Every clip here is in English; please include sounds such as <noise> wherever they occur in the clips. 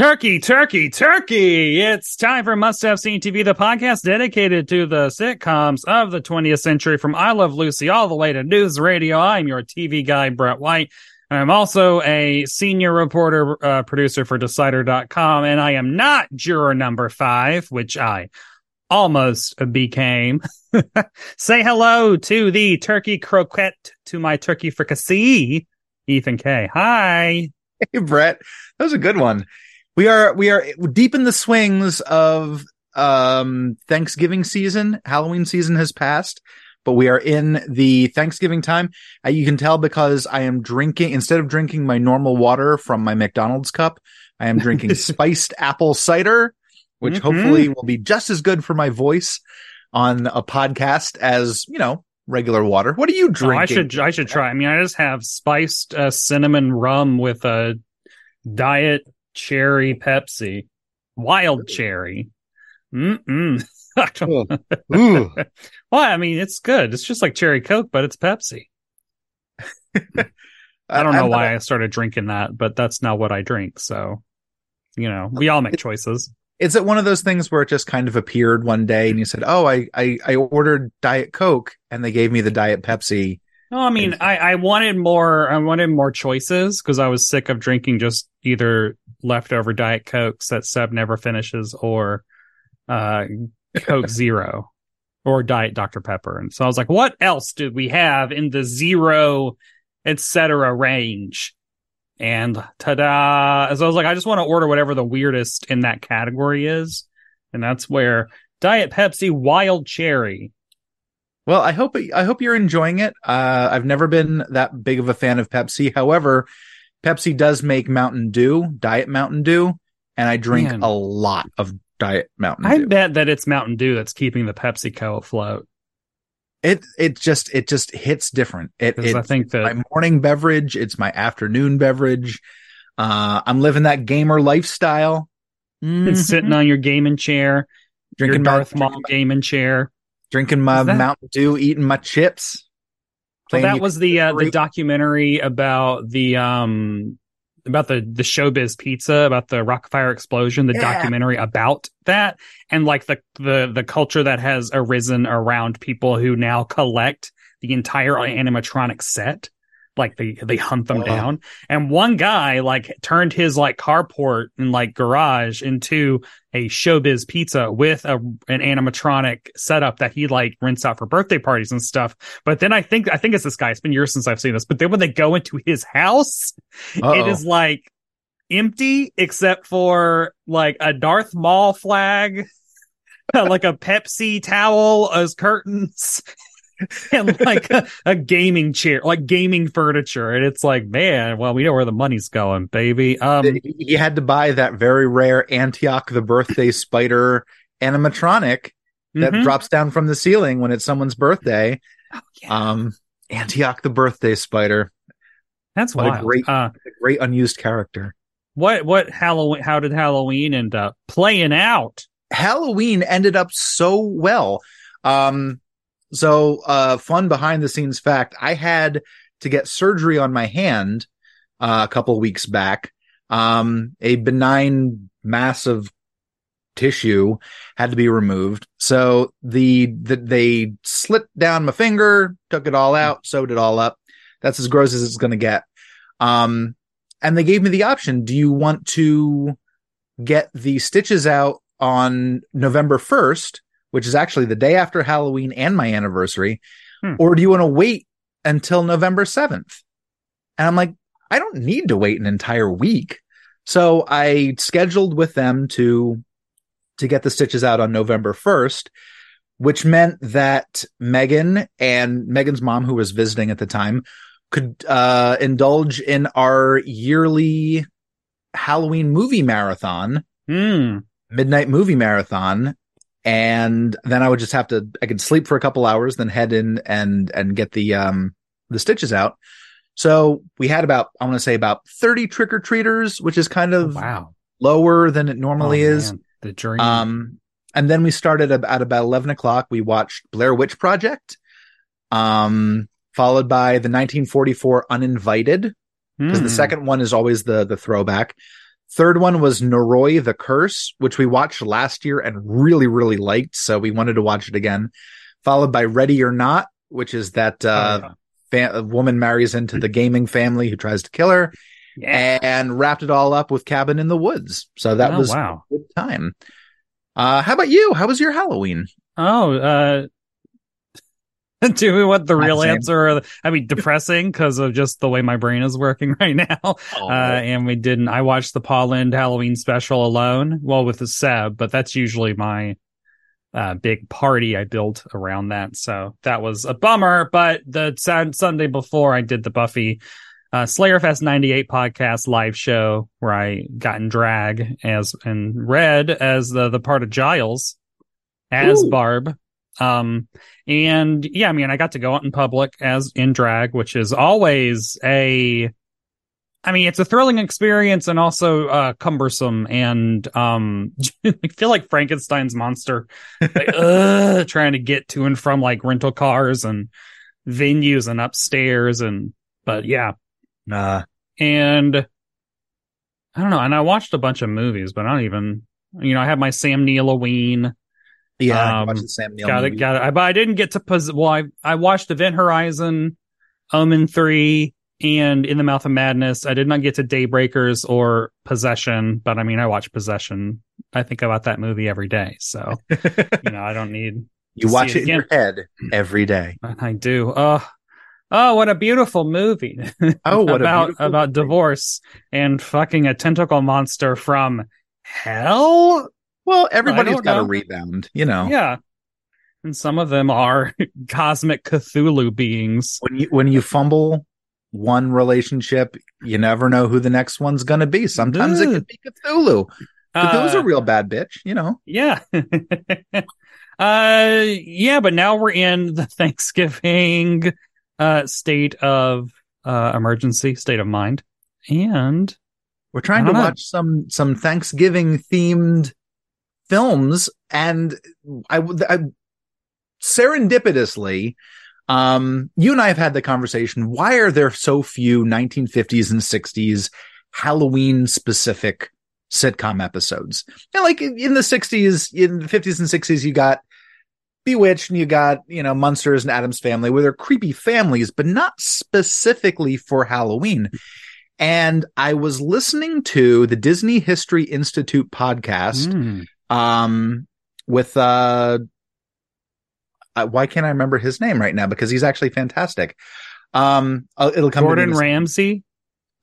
Turkey, turkey, turkey. It's time for Must Have Seen TV, the podcast dedicated to the sitcoms of the 20th century from I Love Lucy all the way to news radio. I'm your TV guy, Brett White. I'm also a senior reporter, uh, producer for Decider.com, and I am not juror number five, which I almost became. <laughs> Say hello to the turkey croquette to my turkey fricassee, Ethan Kaye. Hi. Hey, Brett. That was a good one we are we are deep in the swings of um Thanksgiving season. Halloween season has passed, but we are in the Thanksgiving time. Uh, you can tell because I am drinking instead of drinking my normal water from my McDonald's cup, I am drinking <laughs> spiced apple cider, which mm-hmm. hopefully will be just as good for my voice on a podcast as, you know, regular water. What are you drinking? Oh, I should I should try. I mean, I just have spiced uh, cinnamon rum with a diet cherry Pepsi, wild cherry. Mm-mm. <laughs> <laughs> well, I mean, it's good. It's just like cherry Coke, but it's Pepsi. <laughs> I don't know why not... I started drinking that, but that's not what I drink. So, you know, we all make choices. Is it one of those things where it just kind of appeared one day and you said, "Oh, I I, I ordered Diet Coke," and they gave me the Diet Pepsi, no, I mean, I, I wanted more. I wanted more choices because I was sick of drinking just either leftover Diet Cokes that Seb never finishes, or uh, Coke <laughs> Zero, or Diet Dr Pepper. And so I was like, what else did we have in the zero, etc. range? And ta-da! So I was like, I just want to order whatever the weirdest in that category is, and that's where Diet Pepsi Wild Cherry well, I hope I hope you're enjoying it. Uh, I've never been that big of a fan of Pepsi. However, Pepsi does make Mountain Dew, Diet Mountain Dew, and I drink Man. a lot of Diet Mountain Dew. I Dew. bet that it's Mountain Dew that's keeping the PepsiCo afloat. It it just it just hits different. It, it I think that my morning beverage, it's my afternoon beverage. Uh, I'm living that gamer lifestyle. Mm-hmm. Sitting on your gaming chair, drinking your Darth Maul gaming chair drinking my Mountain Dew, eating my chips. Well, that was the uh, the documentary about the um about the the showbiz pizza about the Rock-afire explosion the yeah. documentary about that and like the the the culture that has arisen around people who now collect the entire animatronic set like they they hunt them down. And one guy like turned his like carport and like garage into a showbiz pizza with a an animatronic setup that he like rents out for birthday parties and stuff. But then i think i think it's this guy. It's been years since i've seen this. But then when they go into his house it is like empty except for like a darth maul flag <laughs> like a pepsi towel as curtains <laughs> and like a, a, gaming chair, like gaming furniture. And it's like, man, well, we know where the money's going, baby. Um, he had to buy that very rare Antioch the birthday spider animatronic that mm-hmm. drops down from the ceiling when it's someone's birthday. Oh, yeah. Um, Antioch the birthday spider. That's what wild. a great, uh, a great unused character. What what Halloween? How did Halloween end up playing out? Halloween ended up so well. Um, so, uh, fun behind the scenes fact: I had to get surgery on my hand uh, a couple weeks back. Um, a benign mass of tissue had to be removed. So the, the they slit down my finger, took it all out, sewed it all up. That's as gross as it's going to get. Um, and they gave me the option. Do you want to get the stitches out on November 1st, which is actually the day after Halloween and my anniversary? Hmm. Or do you want to wait until November 7th? And I'm like, I don't need to wait an entire week. So I scheduled with them to to get the stitches out on November 1st, which meant that Megan and Megan's mom, who was visiting at the time, could uh, indulge in our yearly Halloween movie marathon, mm. midnight movie marathon. And then I would just have to, I could sleep for a couple hours, then head in and, and get the, um, the stitches out. So we had about, I want to say about 30 trick or treaters, which is kind of oh, wow. lower than it normally oh, is. The dream. Um, and then we started at about 11 o'clock. We watched Blair Witch Project, um, followed by the 1944 Uninvited, because mm. the hmm. second one is always the, the throwback. Third one was Noroi the Curse, which we watched last year and really, really liked. So we wanted to watch it again. Followed by Ready or Not, which is that, uh, oh, fa- woman marries into the gaming family who tries to kill her. Yeah. And wrapped it all up with Cabin in the Woods. So that oh, was wow. a good time. Uh, how about you? How was your Halloween? Oh, uh, <laughs> do we want the real answer? I mean, depressing because of just the way my brain is working <laughs> right now. Oh. Uh, and we didn't. I watched the Paul Lynde Halloween special alone, well, with the Seb, but that's usually my uh, big party I built around that. So that was a bummer. But the Sunday before, I did the Buffy uh, Slayerfest 98 podcast live show where I got in drag as and read as the, the part of Giles as Ooh. Barb. Um, and yeah, I mean, I got to go out in public as in drag, which is always a, I mean, it's a thrilling experience and also uh, cumbersome. And um, <laughs> I feel like Frankenstein's monster, like, <laughs> uh, trying to get to and from like rental cars and venues and upstairs. And but yeah, uh, and I don't know. And I watched a bunch of movies, but I don't even, you know, I have my Sam Neill Halloween. Yeah, um, Sam Neill. Got movie. it, got it. I, but I didn't get to pos- well, I I watched Event Horizon, Omen three, and In the Mouth of Madness. I did not get to Daybreakers or Possession, but I mean, I watch Possession. I think about that movie every day, so <laughs> you know, I don't need. You watch it, it in your head every day. I do. Uh Oh, what a beautiful movie! <laughs> Oh, what about about movie. divorce and fucking a tentacle monster from hell. Well, everybody's got know. a rebound, you know. Yeah, and some of them are <laughs> cosmic Cthulhu beings. When you when you fumble one relationship, you never know who the next one's going to be. Sometimes it could be Cthulhu. Cthulhu's uh, a real bad bitch, you know. Yeah. <laughs> uh, yeah, but now we're in the <laughs> Thanksgiving uh, state of uh, emergency, state of mind, and we're trying to know. watch some some Thanksgiving themed films, and I, I serendipitously, um, you and I have had the conversation. Why are there so few 1950s and 60s Halloween specific sitcom episodes? And like in the 60s, in the 50s and 60s, you got Bewitched and you got, you know, Munsters and Addams Family where they're creepy families, but not specifically for Halloween. And I was listening to the Disney History Institute podcast, mm. Um, with, uh, why can't I remember his name right now? Because he's actually fantastic. Um, uh, it'll come. Gordon Ramsay.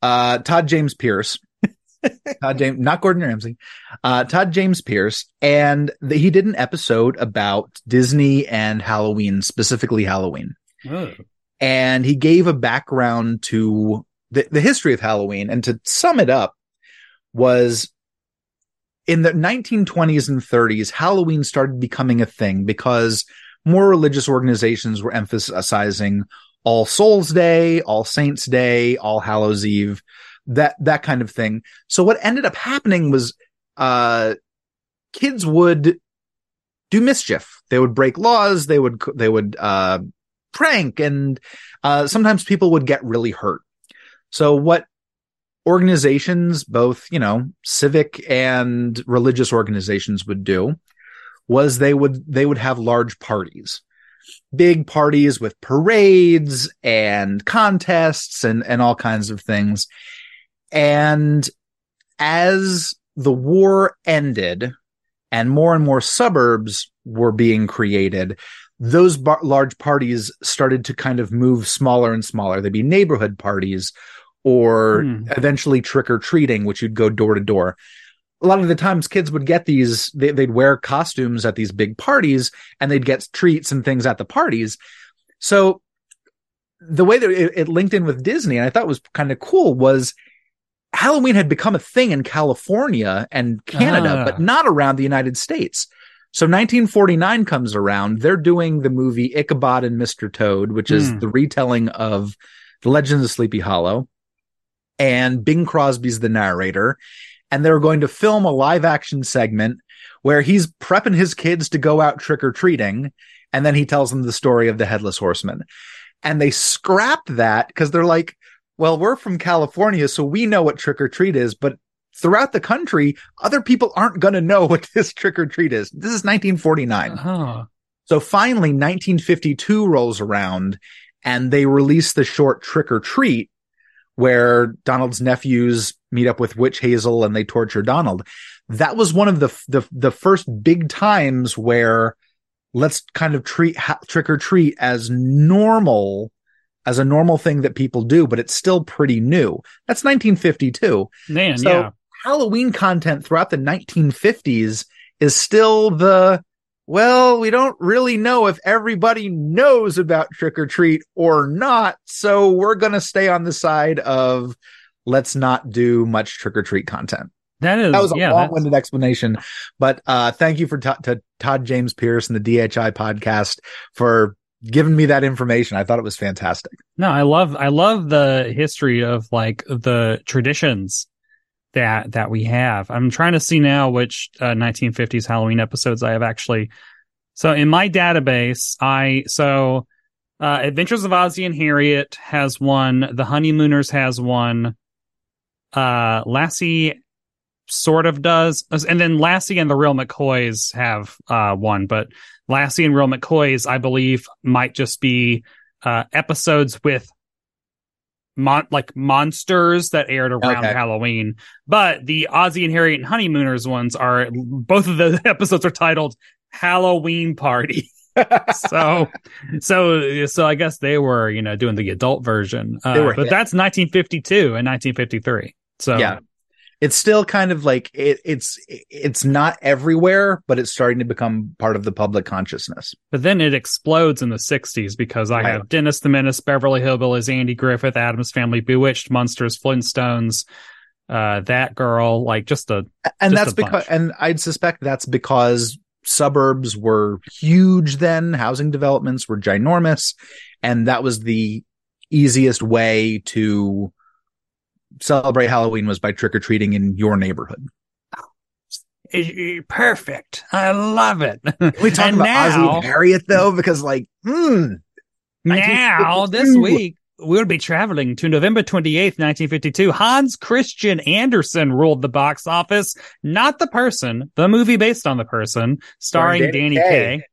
Uh, Todd James Pierce. <laughs> Todd James, not Gordon Ramsay, uh, Todd James Pierce, and the, he did an episode about Disney and Halloween, specifically Halloween. Oh. And he gave a background to the, the history of Halloween. And to sum it up, was in the 1920s and 30s, Halloween started becoming a thing because more religious organizations were emphasizing All Souls Day, All Saints Day, All Hallows Eve that that kind of thing. So what ended up happening was uh kids would do mischief. They would break laws, they would they would uh prank and uh sometimes people would get really hurt. So what organizations, both, you know, civic and religious organizations would do was they would they would have large parties. big parties with parades and contests and, and all kinds of things. And as the war ended and more and more suburbs were being created, those bar- large parties started to kind of move smaller and smaller. They'd be neighborhood parties or hmm. eventually trick or treating, which you'd go door to door. A lot of the times kids would get these, they, would wear costumes at these big parties and they'd get treats and things at the parties. So the way that it, it linked in with Disney, and I thought was kind of cool, was Halloween had become a thing in California and Canada, but not around the United States. So 1949 comes around. They're doing the movie Ichabod and Mr. Toad, which is mm. the retelling of the Legend of Sleepy Hollow. And Bing Crosby's the narrator. And they're going to film a live action segment where he's prepping his kids to go out trick or treating. And then he tells them the story of the headless horseman. And they scrapped that because they're like, well, we're from California, so we know what trick or treat is, but throughout the country, other people aren't going to know what <laughs> this trick or treat is. This is 1949. Uh-huh. So finally, 1952 rolls around and they release the short Trick or Treat, where Donald's nephews meet up with Witch Hazel and they torture Donald. That was one of the the, the first big times where let's kind of treat ha- Trick or Treat as normal as a normal thing that people do, but it's still pretty new. That's 1952. Man, so yeah. Halloween content throughout the 1950s is still the well, we don't really know if everybody knows about trick or treat or not. So we're going to stay on the side of let's not do much trick or treat content. That is that was a yeah, long-winded that's... explanation, but uh, thank you for to Todd James Pierce and the DHI podcast for giving me that information. I thought it was fantastic. No, I love I love the history of like the traditions that that we have. I'm trying to see now which uh, 1950s Halloween episodes I have actually. So in my database, I so uh, Adventures of Ozzie and Harriet has one. The Honeymooners has one. Uh, Lassie sort of does, and then Lassie and the Real McCoys have uh, one, but Lassie and Real McCoys, I believe, might just be uh, episodes with mon- like monsters that aired around okay. Halloween. But the Ozzie and Harriet and Honeymooners ones are both of the <laughs> episodes are titled Halloween Party. <laughs> <laughs> so so so I guess they were, you know, doing the adult version. Uh, but hit. that's 1952 and 1953. So yeah, it's still kind of like it, it's it's not everywhere, but it's starting to become part of the public consciousness. But then it explodes in the '60s because I have Dennis the Menace, Beverly Hillbillies, Andy Griffith, Addams Family, Bewitched, Munsters, Flintstones, uh, that girl, like just a and just that's a because and I'd suspect that's because suburbs were huge then, housing developments were ginormous, and that was the easiest way to celebrate Halloween was by trick or treating in your neighborhood. Perfect. I love it. we talk about now, Ozzie and Harriet though, because like, hmm. Now this week we'll be traveling to November 28th, 1952. Hans Christian Andersen ruled the box office, not the person, the movie based on the person, starring, starring Danny, Danny Kaye.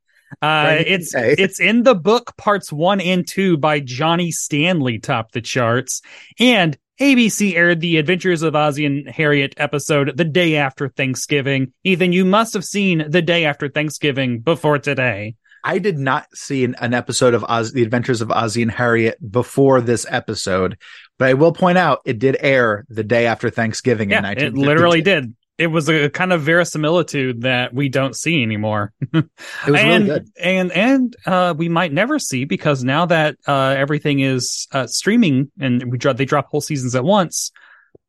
Uh, it's <laughs> it's in the book parts one and two by Johnny Standley topped the charts, and ABC aired the Adventures of Ozzie and Harriet episode the day after Thanksgiving. Ethan, you must have seen the day after Thanksgiving before today. I did not see an, an episode of Oz, The Adventures of Ozzie and Harriet before this episode, but I will point out it did air the day after Thanksgiving yeah, in 1952. It literally did it was a kind of verisimilitude that we don't see anymore. it was and, really good. And and uh, we might never see because now that uh, everything is uh, streaming and we drop they drop whole seasons at once,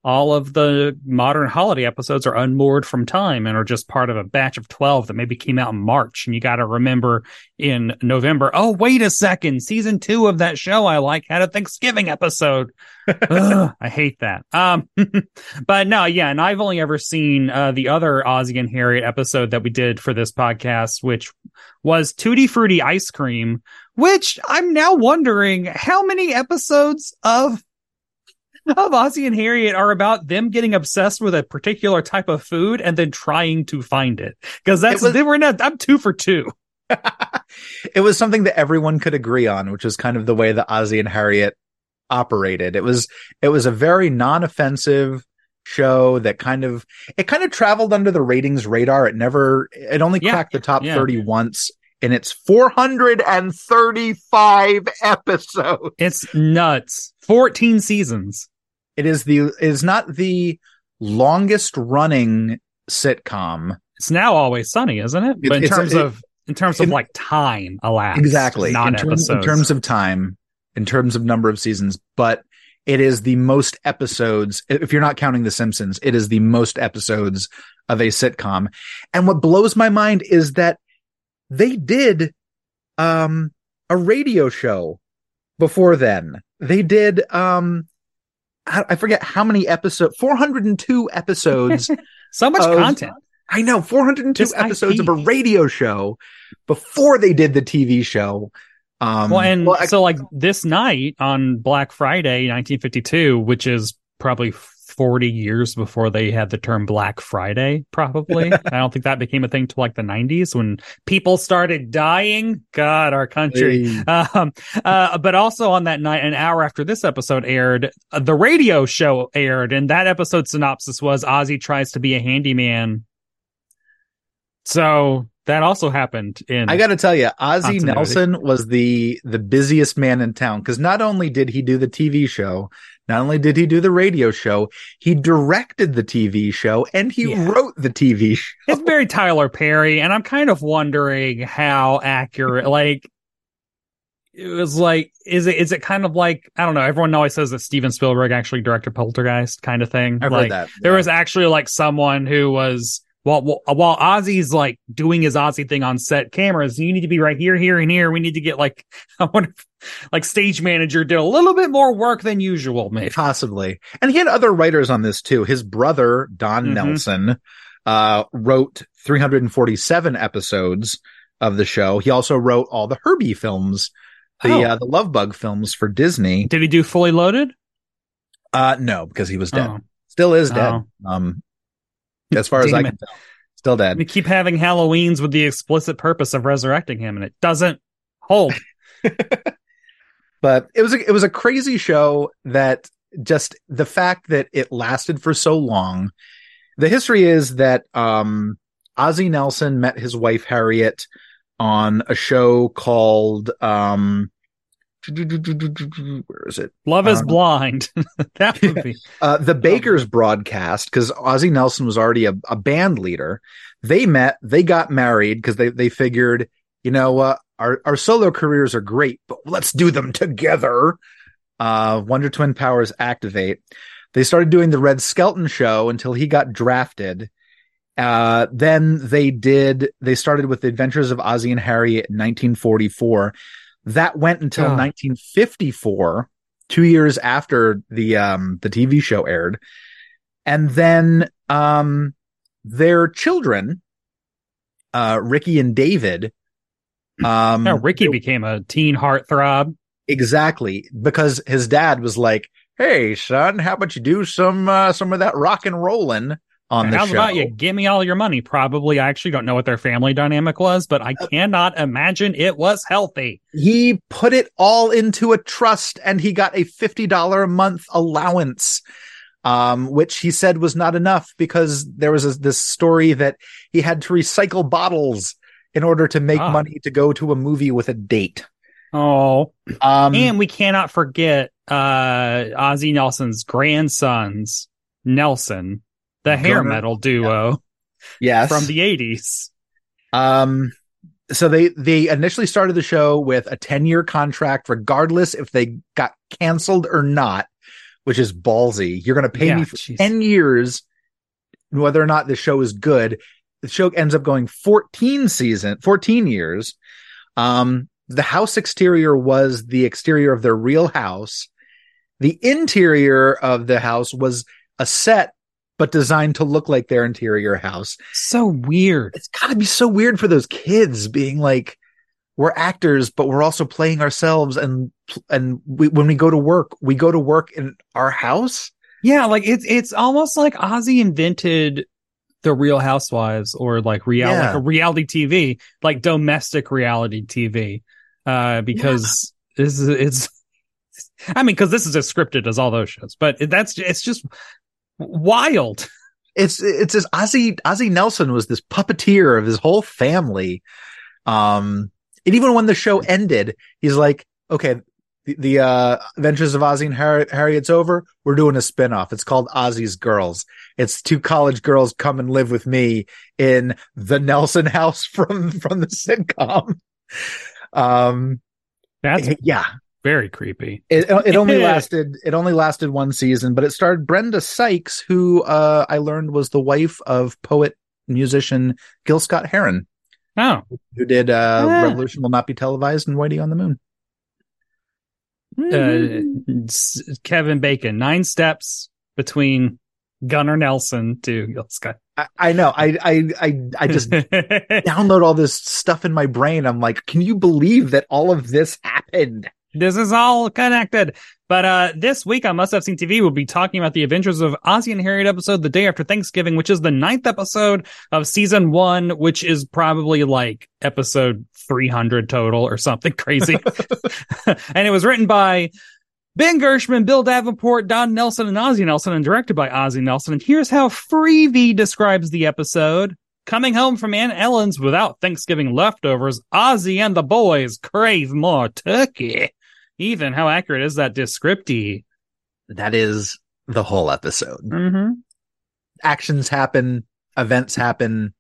all of the modern holiday episodes are unmoored from time and are just part of a batch of 12 that maybe came out in March. And you got to remember in November, oh, wait a second. Season two of that show I like had a Thanksgiving episode. <laughs> Ugh, I hate that. Um, <laughs> but no, yeah. And I've only ever seen, uh, the other Ozzie and Harriet episode that we did for this podcast, which was Tutti Frutti ice cream, which I'm now wondering how many episodes of <laughs> of Ozzie and Harriet are about them getting obsessed with a particular type of food and then trying to find it. Because that's was, they were not. I'm two for two. <laughs> it was something that everyone could agree on, which is kind of the way that Ozzie and Harriet operated. It was it was a very non-offensive show that kind of it kind of traveled under the ratings radar. It never it only yeah, cracked the top yeah. 30 once in its 435 episodes. It's nuts. 14 seasons. It is the it is not the longest running sitcom. It's now always sunny, isn't it? But in terms it, of in terms of it, like time elapsed, exactly. Not in, terms, in terms of time, in terms of number of seasons, but it is the most episodes. If you're not counting The Simpsons, it is the most episodes of a sitcom. And what blows my mind is that they did um a radio show before then. They did um I forget how many episodes 402 episodes. <laughs> so much of, content. I know 402 Just episodes IP. of a radio show before they did the TV show. Um, well, and well, I, so like this night on Black Friday, 1952, which is probably 40 years before they had the term Black Friday, probably. <laughs> I don't think that became a thing till like the 90s when people started dying. God, our country. Hey. Um, uh, but also on that night, an hour after this episode aired, uh, the radio show aired, and that episode synopsis was Ozzie tries to be a handyman. So that also happened in. I got to tell you, Ozzie continuity. Nelson was the the busiest man in town because not only did he do the TV show, not only did he do the radio show, he directed the TV show and he yeah. wrote the TV <laughs> show. It's very Tyler Perry, and I'm kind of wondering how accurate, like, it was like, is it is it kind of like I don't know? Everyone always says that Steven Spielberg actually directed Poltergeist, kind of thing. I've like, heard that. Yeah. There was actually like someone who was while while Ozzie's like doing his Ozzie thing on set cameras, you need to be right here, here, and here. We need to get like <laughs> I wonder if, like stage manager did a little bit more work than usual, maybe possibly. And he had other writers on this too. His brother Don mm-hmm. Nelson uh, wrote 347 episodes of the show. He also wrote all the Herbie films, the oh. uh, the Love Bug films for Disney. Did he do Fully Loaded? Uh, no, because he was dead. Oh. Still is dead. Oh. Um, as far as I can tell. Still dead. We keep having Halloweens with the explicit purpose of resurrecting him, and it doesn't hold. <laughs> but it was a, it was a crazy show that just the fact that it lasted for so long. The history is that um, Ozzie Nelson met his wife Harriet on a show called um, where is it? Love is um, Blind. <laughs> that would be uh, the Baker's broadcast because Ozzie Nelson was already a, a, band leader. They met, they got married because they they figured, you know, uh, our our solo careers are great, but let's do them together. Uh, Wonder Twin powers activate. They started doing the Red Skelton show until he got drafted. Uh, then they did. They started with the Adventures of Ozzie and Harriet in 1944 that went until 1954, two years after the um the TV show aired, and then um their children, uh Ricky and David. Um, yeah, Ricky became a teen heartthrob. Exactly, because his dad was like, "Hey, son, how about you do some uh, some of that rock and rolling?" On the How's show. about you? Give me all your money. Probably. I actually don't know what their family dynamic was, but I uh, cannot imagine it was healthy. He put it all into a trust and he got a $50 a month allowance. Um, which he said was not enough because there was a, this story that he had to recycle bottles in order to make ah. money to go to a movie with a date. Oh, um, and we cannot forget uh, Ozzie Nelson's grandsons, Nelson, the hair metal duo. Yes. From the 80s. Um so they they initially started the show with a 10 year contract regardless if they got canceled or not, which is ballsy. You're going to pay yeah, me for geez. 10 years whether or not the show is good. The show ends up going 14 season 14 years. Um the house exterior was the exterior of their real house. The interior of the house was a set but designed to look like their interior house. So weird. It's got to be so weird for those kids being like, we're actors, but we're also playing ourselves. And, and we, when we go to work, we go to work in our house. Yeah. Like it's, it's almost like Ozzie invented the Real Housewives or like real Yeah. like a reality TV, like domestic reality TV, uh, because this is it's. I mean, because this is as scripted as all those shows, but that's it's just wild. it's it's this Ozzie Ozzie Nelson was this puppeteer of his whole family. Um, and even when the show ended, he's like, okay, the, the uh Adventures of Ozzie and Harriet, Harriet's over. We're doing a spin-off. It's called Ozzie's Girls. It's two college girls come and live with me in the Nelson house <laughs> from from the sitcom. Um, That's yeah, very creepy. it, it only <laughs> lasted it only lasted one season, but it starred Brenda Sykes, who uh, I learned was the wife of poet musician Gil Scott Heron, Oh, who did uh, Ah. "Revolution Will Not Be Televised" and Whitey on the Moon." uh, Kevin Bacon, nine steps between Gunnar Nelson to Gil Scott. I, I know. I I I, I just <laughs> download all this stuff in my brain. I'm like, can you believe that all of this happened? This is all connected. But uh this week on Must Have Seen TV, we'll be talking about the Adventures of Ozzie and Harriet episode the day after Thanksgiving, which is the ninth episode of season one, which is probably like episode 300 total or something <laughs> crazy. <laughs> and it was written by Ben Gershman, Bill Davenport, Don Nelson, and Ozzie Nelson, and directed by Ozzie Nelson. And here's how Freevee describes the episode. Coming home from Aunt Ellen's without Thanksgiving leftovers, Ozzie and the boys crave more turkey. Ethan, how accurate is that descriptee? That is the whole episode. Mm-hmm. Actions happen, events happen,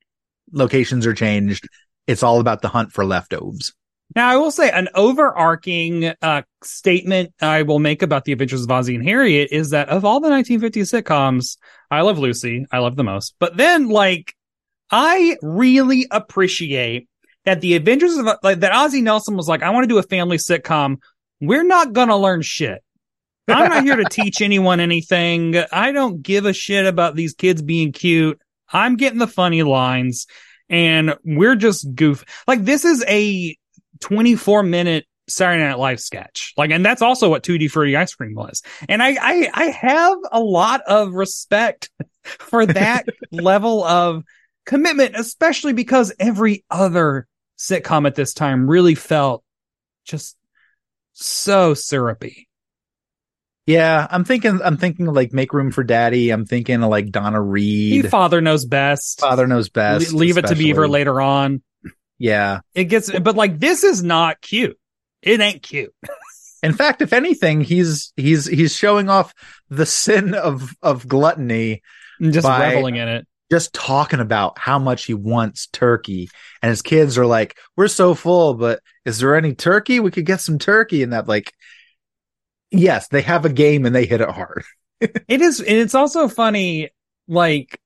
locations are changed. It's all about the hunt for leftovers. Now, I will say an overarching uh, statement I will make about the Adventures of Ozzie and Harriet is that of all the 1950s sitcoms, I love Lucy. I love the most. But then, like, I really appreciate that the Adventures of like that Ozzie Nelson was like, I want to do a family sitcom. We're not gonna learn shit. I'm not here to teach anyone anything. I don't give a shit about these kids being cute. I'm getting the funny lines and we're just goof. Like this is a 24 minute Saturday Night Live sketch. Like, and that's also what Tutti Frutti Ice Cream was. And I, I, I have a lot of respect for that <laughs> level of commitment, especially because every other sitcom at this time really felt just so syrupy. Yeah, I'm thinking. I'm thinking like make room for daddy. I'm thinking like Donna He Reed. father knows best. Father knows best. Le- leave it to Beaver later on. Yeah. It gets, but like this is not cute. It ain't cute. In fact, if anything, he's he's he's showing off the sin of of gluttony, I'm just By- reveling in it. just talking about how much he wants turkey, and his kids are like, "We're so full, but is there any turkey? We could get some turkey." in that, like, yes, they have a game and they hit it hard. <laughs> It is, and it's also funny, like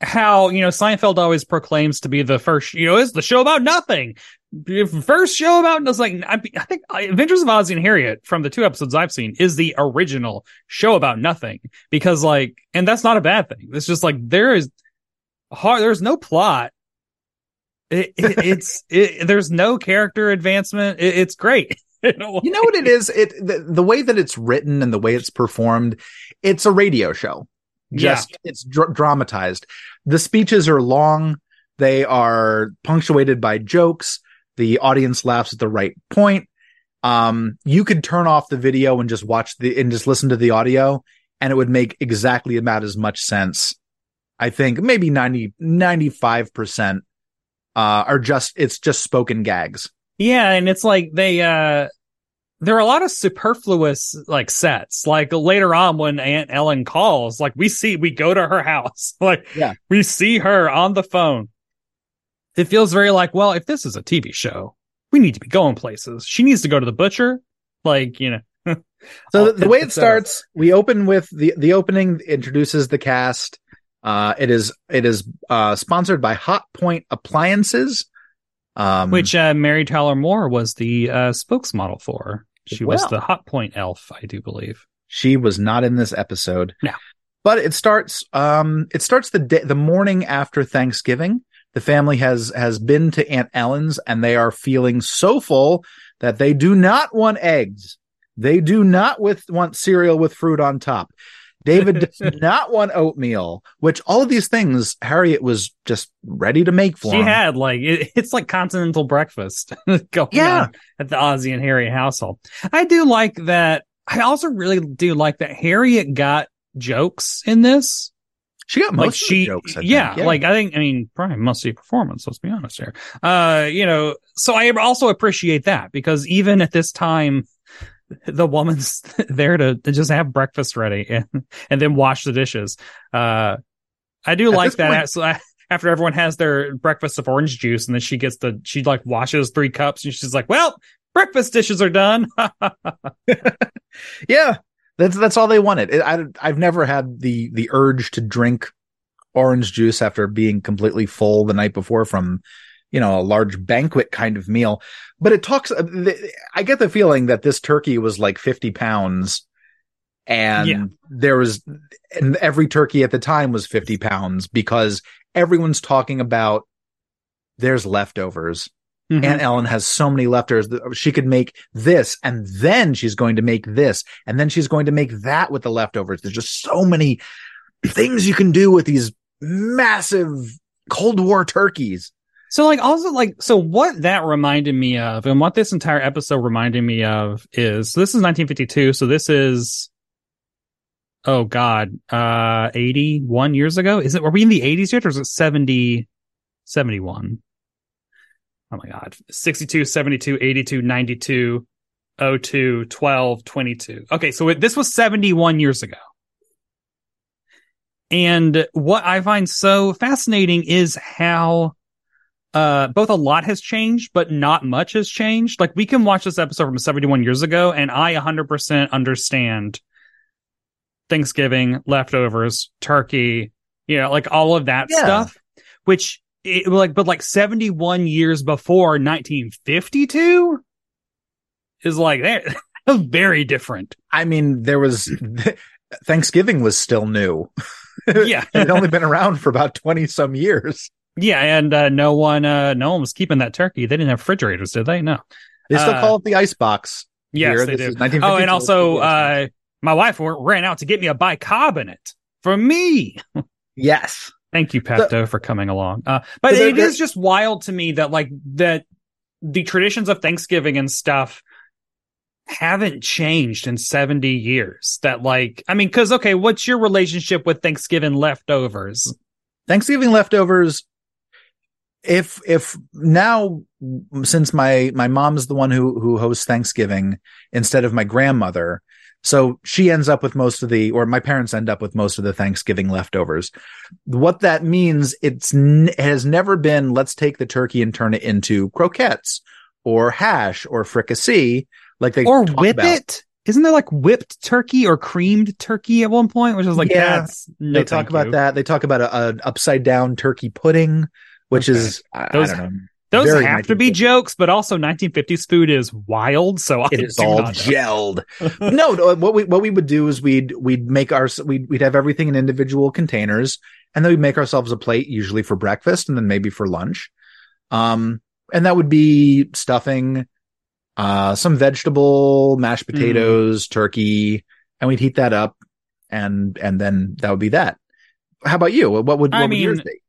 how you know Seinfeld always proclaims to be the first. You know, it's the show about nothing. First show about it's like I, I think Adventures of Ozzie and Harriet from the two episodes I've seen is the original show about nothing because like, and that's not a bad thing. It's just like there is hard. There's no plot. It, it, it's it, there's no character advancement. It, it's great. <laughs> You know what it is? It the, the way that it's written and the way it's performed, it's a radio show. Just it's dr- dramatized. The speeches are long. They are punctuated by jokes. The audience laughs at the right point. Um, you could turn off the video and just watch the and just listen to the audio, and it would make exactly about as much sense. I think maybe 90, 95% uh, are just, it's just spoken gags. Yeah, and it's like they uh there are a lot of superfluous like sets. Like later on when Aunt Ellen calls, like we see we go to her house. <laughs> Like Yeah. we see her on the phone. It feels very like, well, if this is a TV show, we need to be going places. She needs to go to the butcher. Like, you know. <laughs> So the, the way it starts, we open with the the opening introduces the cast. Uh, it is it is uh, sponsored by Hot Point Appliances, um, Which uh Mary Tyler Moore was the uh spokesmodel for. She was the hot point elf, I do believe. she was not in this episode. No. but it starts um it starts the day the morning after Thanksgiving. The family has has been to Aunt Ellen's and they are feeling so full that they do not want eggs. They do not with want cereal with fruit on top. David does <laughs> not want oatmeal, which all of these things Harriet was just ready to make for she him. had like it, it's like continental breakfast <laughs> going Yeah. on at the Ozzie and Harriet household. I do like that. I also really do like that Harriet got jokes in this. She got most like she, jokes. Think. yeah, like I think, I mean, probably mostly performance. Let's be honest here. Uh, you know, so I also appreciate that because even at this time, the woman's <laughs> there to, to just have breakfast ready and, and then wash the dishes. Uh, I do At like that. point- so I- <laughs> after everyone has their breakfast of orange juice and then she gets the, she like washes three cups and she's like, well, breakfast dishes are done. <laughs> yeah, that's that's all they wanted. It, I I've never had the the urge to drink orange juice after being completely full the night before from you know a large banquet kind of meal. But it talks. uh, I get the feeling that this turkey was like fifty pounds, and Yeah. there was and every turkey at the time was fifty pounds because everyone's talking about there's leftovers. Mhm. Aunt Ellen has so many leftovers that she could make this and then she's going to make this and then she's going to make that with the leftovers. There's just so many things you can do with these massive Cold War turkeys. So like also like so what that reminded me of and what this entire episode reminded me of is so this is 1952 so this is oh god uh 81 years ago? Is it were we in the 80s yet or is it 70 71 oh my god. 62 72 82 92 02 12 22 okay so it, this was 71 years ago. And what I find so fascinating is how uh both a lot has changed but not much has changed like we can watch this episode from 71 years ago and i 100% understand thanksgiving leftovers turkey you know like all of that Yeah. stuff which it, like but like 71 years before 1952 is like that <laughs> very different I mean, there was Thanksgiving was still new. yeah <laughs> It had only been around for about 20 some years. Yeah and uh no one uh no one was keeping that turkey they didn't have refrigerators did they no They still Uh, call it the ice box. yes here. they This do Oh, and also, It's the ice uh, my wife ran out to get me a bicarbonate for me. yes. Thank you, Pepto, for coming along. Uh, but So there- it is just wild to me that like that the traditions of Thanksgiving and stuff haven't changed in 70 years. That like, I mean, cause okay, what's your relationship with Thanksgiving leftovers? Thanksgiving leftovers. If if now since my my mom is the one who who hosts Thanksgiving instead of my grandmother, so she ends up with most of the or my parents end up with most of the Thanksgiving leftovers. What that means it's n- it has never been let's take the turkey and turn it into croquettes or hash or fricassee like they Or whip about. it? Isn't there like whipped turkey or creamed turkey at one point? Which is like, Yeah, no they talk about you. that. They talk about a, an upside down turkey pudding, which Okay. is I, I Those- don't know. Those Very have to be jokes, but also 1950s food is wild. So I it is all gelled. <laughs> no, no, what we what we would do is we'd we'd make our we'd we'd have everything in individual containers, and then we'd make ourselves a plate, usually for breakfast, and then maybe for lunch. Um, and that would be stuffing, uh, some vegetable, mashed Mm. potatoes, turkey, and we'd heat that up, and and then that would be that. How about you? What would what I would yours mean, be?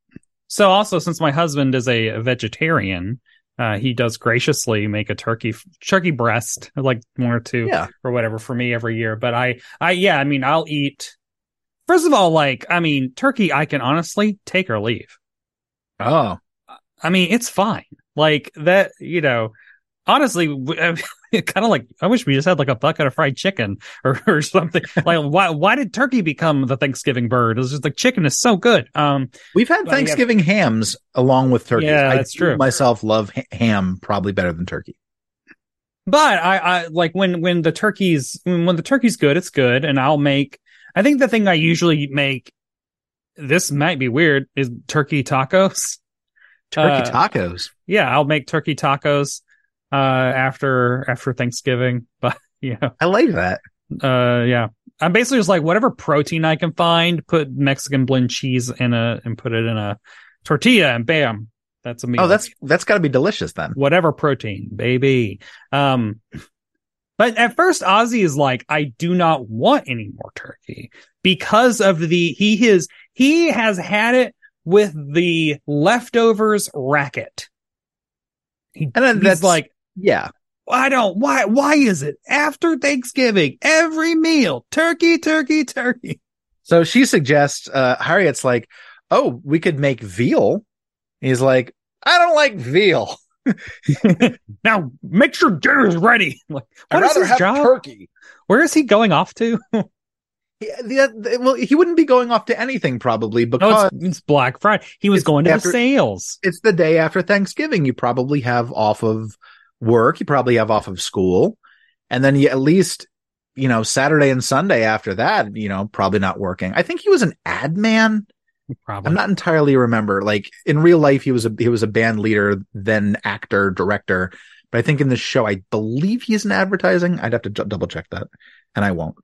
So also, since my husband is a vegetarian, uh, he does graciously make a turkey turkey breast, like one or two Yeah, or whatever for me every year. But I, I, yeah, I mean, I'll eat. First of all, like, I mean, turkey, I can honestly take or leave. oh, I mean, it's fine. Like that, you know. Honestly, <laughs> kind of like I wish we just had like a bucket of fried chicken <laughs> or, or something. like, why why did turkey become the Thanksgiving bird? It's just like chicken is so good. Um, we've had. Thanksgiving hams along with turkey. Yeah, I that's true. Myself love ham probably better than turkey. But I, I like when when the turkey's when, when the turkey's good, it's good, and I'll make. I think the thing I usually make. This might be weird. Is turkey tacos? Turkey Uh, tacos. Yeah, I'll make turkey tacos uh after after Thanksgiving. <laughs> But yeah, I like that. uh yeah, I'm basically just like whatever protein I can find, put Mexican blend cheese in a and put it in a tortilla, and bam, that's a meal Oh, that's that's got to be delicious then. whatever protein, baby. Um, But at first, Ozzie is like, I do not want any more turkey because of the, he is, he has had it with the leftovers racket. He, And then he's that's- like, Yeah. I don't, why, why is it after Thanksgiving, every meal, turkey, turkey, turkey? So she suggests, uh, Harriet's like, oh, we could make veal. He's like, I don't like veal. <laughs> Now make sure dinner's ready. <laughs> Like, I'd what is rather his have job? turkey. Where is he going off to? <laughs> Yeah, the- well, he wouldn't be going off to anything probably because it's, it's Black Friday. He was going to after- the sales. it's the day after Thanksgiving. You probably have off of work. You probably have off of school. And then you at least, you know, Saturday and Sunday after that, you know, probably not working. I think he was an ad man. Probably. I'm not entirely remember. Like in real life, he was a, he was a band leader, then actor, director. But I think in this show, I believe he's in advertising. I'd have to d- double check that and I won't.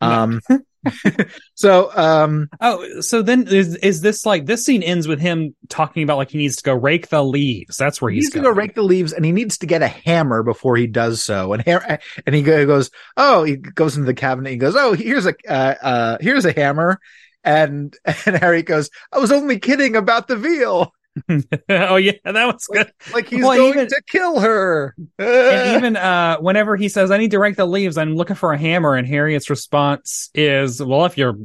Um, <laughs> <laughs> so, um, Oh, so then is is this like this scene ends with him talking about like he needs to go rake the leaves? That's where he he's needs to go rake the leaves and he needs to get a hammer before he does so. And ha- and he goes, oh, he goes into the cabinet. He goes, oh, here's a uh, uh, here's a hammer. And <laughs> and Harry goes, I was only kidding about the veal. <laughs> oh yeah, that was good. Like he's Well, going even- to kill her. and <laughs> even uh whenever he says, "I need to rake the leaves," I'm looking for a hammer, and Harriet's response is, "Well, if you're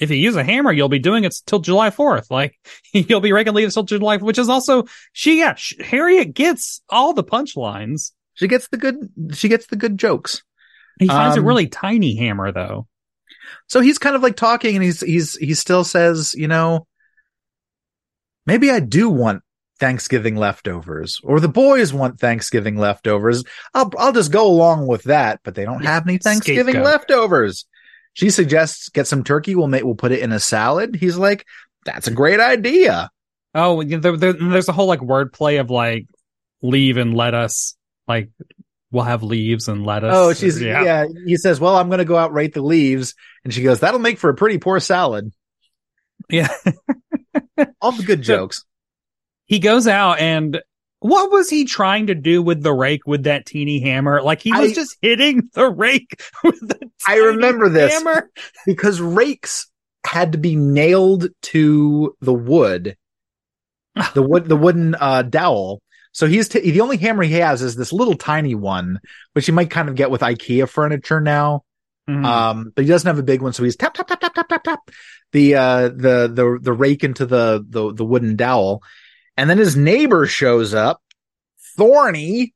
if you use a hammer, you'll be doing it till July 4th. Like <laughs> you'll be raking leaves till July, which is also she yeah sh- Harriet gets all the punchlines. she gets the good. She gets the good jokes. He finds a Um, really tiny hammer though. So he's kind of like talking, and he's he's he still says, you know, maybe I do want Thanksgiving leftovers, or the boys want Thanksgiving leftovers. I'll I'll just go along with that, but they don't have any Thanksgiving Scapegoat. leftovers. She suggests get some turkey. We'll make we'll put it in a salad. He's like, that's a great idea. Oh, there, there, there's a whole like wordplay of like leave and lettuce. Like we'll have leaves and lettuce. Oh, she's yeah. He says, well, I'm going to go out rate the leaves, and she goes, that'll make for a pretty poor salad. yeah. <laughs> All the good So- jokes. he goes out and what was he trying to do with the rake with that teeny hammer? Like he was I- just hitting the rake <laughs> with the I remember this. hammer. because rakes had to be nailed to the wood, <laughs> the wood, the wooden uh, dowel. So he's t- the only hammer he has is this little tiny one, which you might kind of get with IKEA furniture now. Mhm. Um, but he doesn't have a big one, so he's tap tap tap tap tap tap tap the uh the the the rake into the the the wooden dowel, and then his neighbor shows up, Thorny.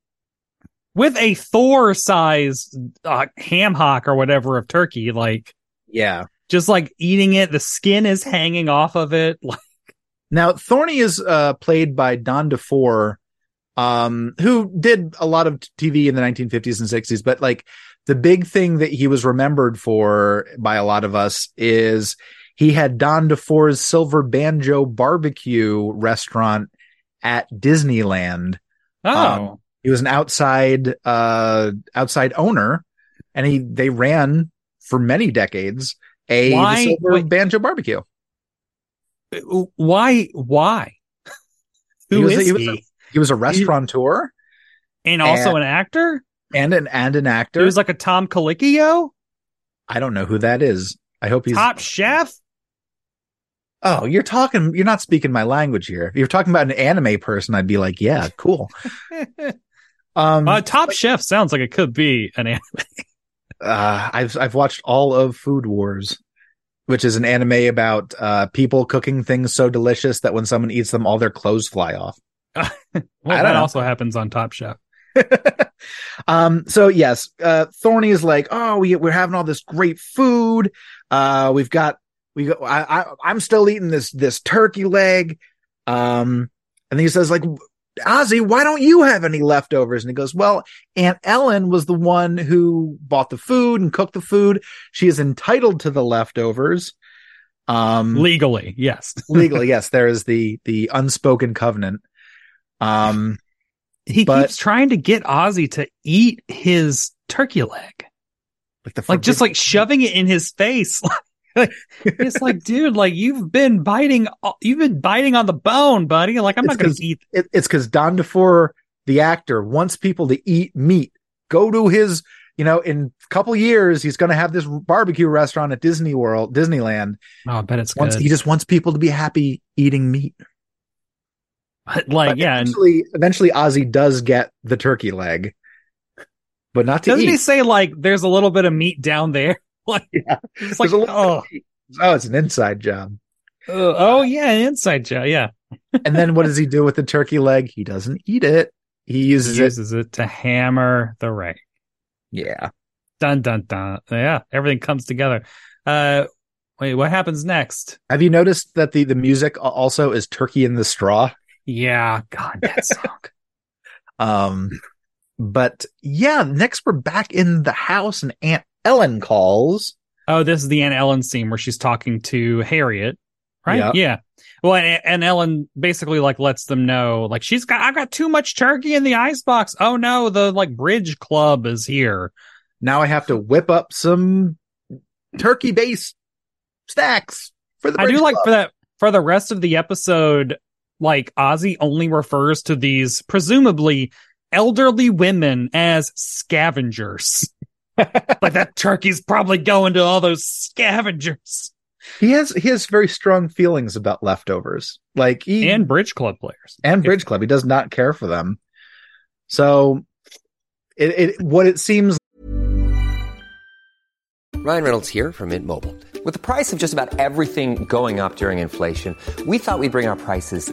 with a Thor size uh, ham hock or whatever of turkey, like Yeah. just like eating it. The skin is hanging off of it. <laughs> Like, Now, Thorny is uh, played by Don DeFore, um, who did a lot of TV in the 1950s and 60s, but like the big thing that he was remembered for by a lot of us is he had Don DeFore's Silver Banjo Barbecue restaurant at Disneyland. oh, Um, He was an outside uh outside owner, and he they ran for many decades a Why- Silver wait. Banjo Barbecue. why? Why? <laughs> He was a- is he he? was a- He was a restaurateur. and also and- an actor. And an and an actor. It was like a Tom Colicchio, I don't know who that is. I hope he's. Top Chef. Oh, you're talking. You're not speaking my language here. If you're talking about an anime person, I'd be like, yeah, cool. <laughs> Um, Uh, Top Chef sounds like it could be an anime. uh, I've I've watched all of Food Wars, which is an anime about uh people cooking things so delicious that when someone eats them, all their clothes fly off. <laughs> Well, that know. also happens on Top Chef. <laughs> um so yes uh thorny is like oh we, we're having all this great food. Uh we've got we go, I, I i'm still eating this this turkey leg. Um and then he says like ozzie why don't you have any leftovers? And he goes well aunt ellen was the one who bought the food and cooked the food. She is entitled to the leftovers. Um Legally, yes. legally <laughs> yes there is the the unspoken covenant. Um He But- keeps trying to get Ozzie to eat his turkey leg, like the like just like shoving it in his face. Like, <laughs> it's like, dude, like you've been biting, you've been biting on the bone, buddy. Like I'm It's not going to eat. it, it's because Don DeFore, the actor, wants people to eat meat. Go to his you know, in a couple years, he's going to have this barbecue restaurant at Disney World, Disneyland. Oh, I bet it's Wants, he just wants people to be happy eating meat. But, <laughs> like, But yeah. And eventually, eventually, Ozzie does get the turkey leg, but not to doesn't eat. he say like there's a little bit of meat down there? <laughs> Like, Yeah. it's like, There's a little bit oh, oh, it's an inside job. uh, oh yeah, inside job. Yeah, And then what does he do with the turkey leg? He doesn't eat it. He uses he it. uses it to hammer the ring. Yeah. Dun dun dun. Yeah, everything comes together. Uh, wait, what happens next? Have you noticed that the the music also is "Turkey in the Straw"? Yeah, God, that <laughs> song. Um, but yeah, next we're back in the house, and Aunt Ellen calls. oh, this is the Aunt Ellen scene where she's talking to Harriet, right? Yeah. Yeah. Well, and, and Ellen basically like lets them know, like she's got, I got too much turkey in the icebox. Oh no, the like bridge club is here. Now I have to whip up some turkey-based snacks for the. I do Bridge like for that for the rest of the episode, like Ozzie only refers to these presumably elderly women as scavengers. <laughs> like that turkey's probably going to all those scavengers He has he has very strong feelings about leftovers, like he and bridge club players. and Bridge Club. He does not care for them. So, it, it what it seems Ryan Reynolds here from Mint Mobile. With the price of just about everything going up during inflation, we thought we'd bring our prices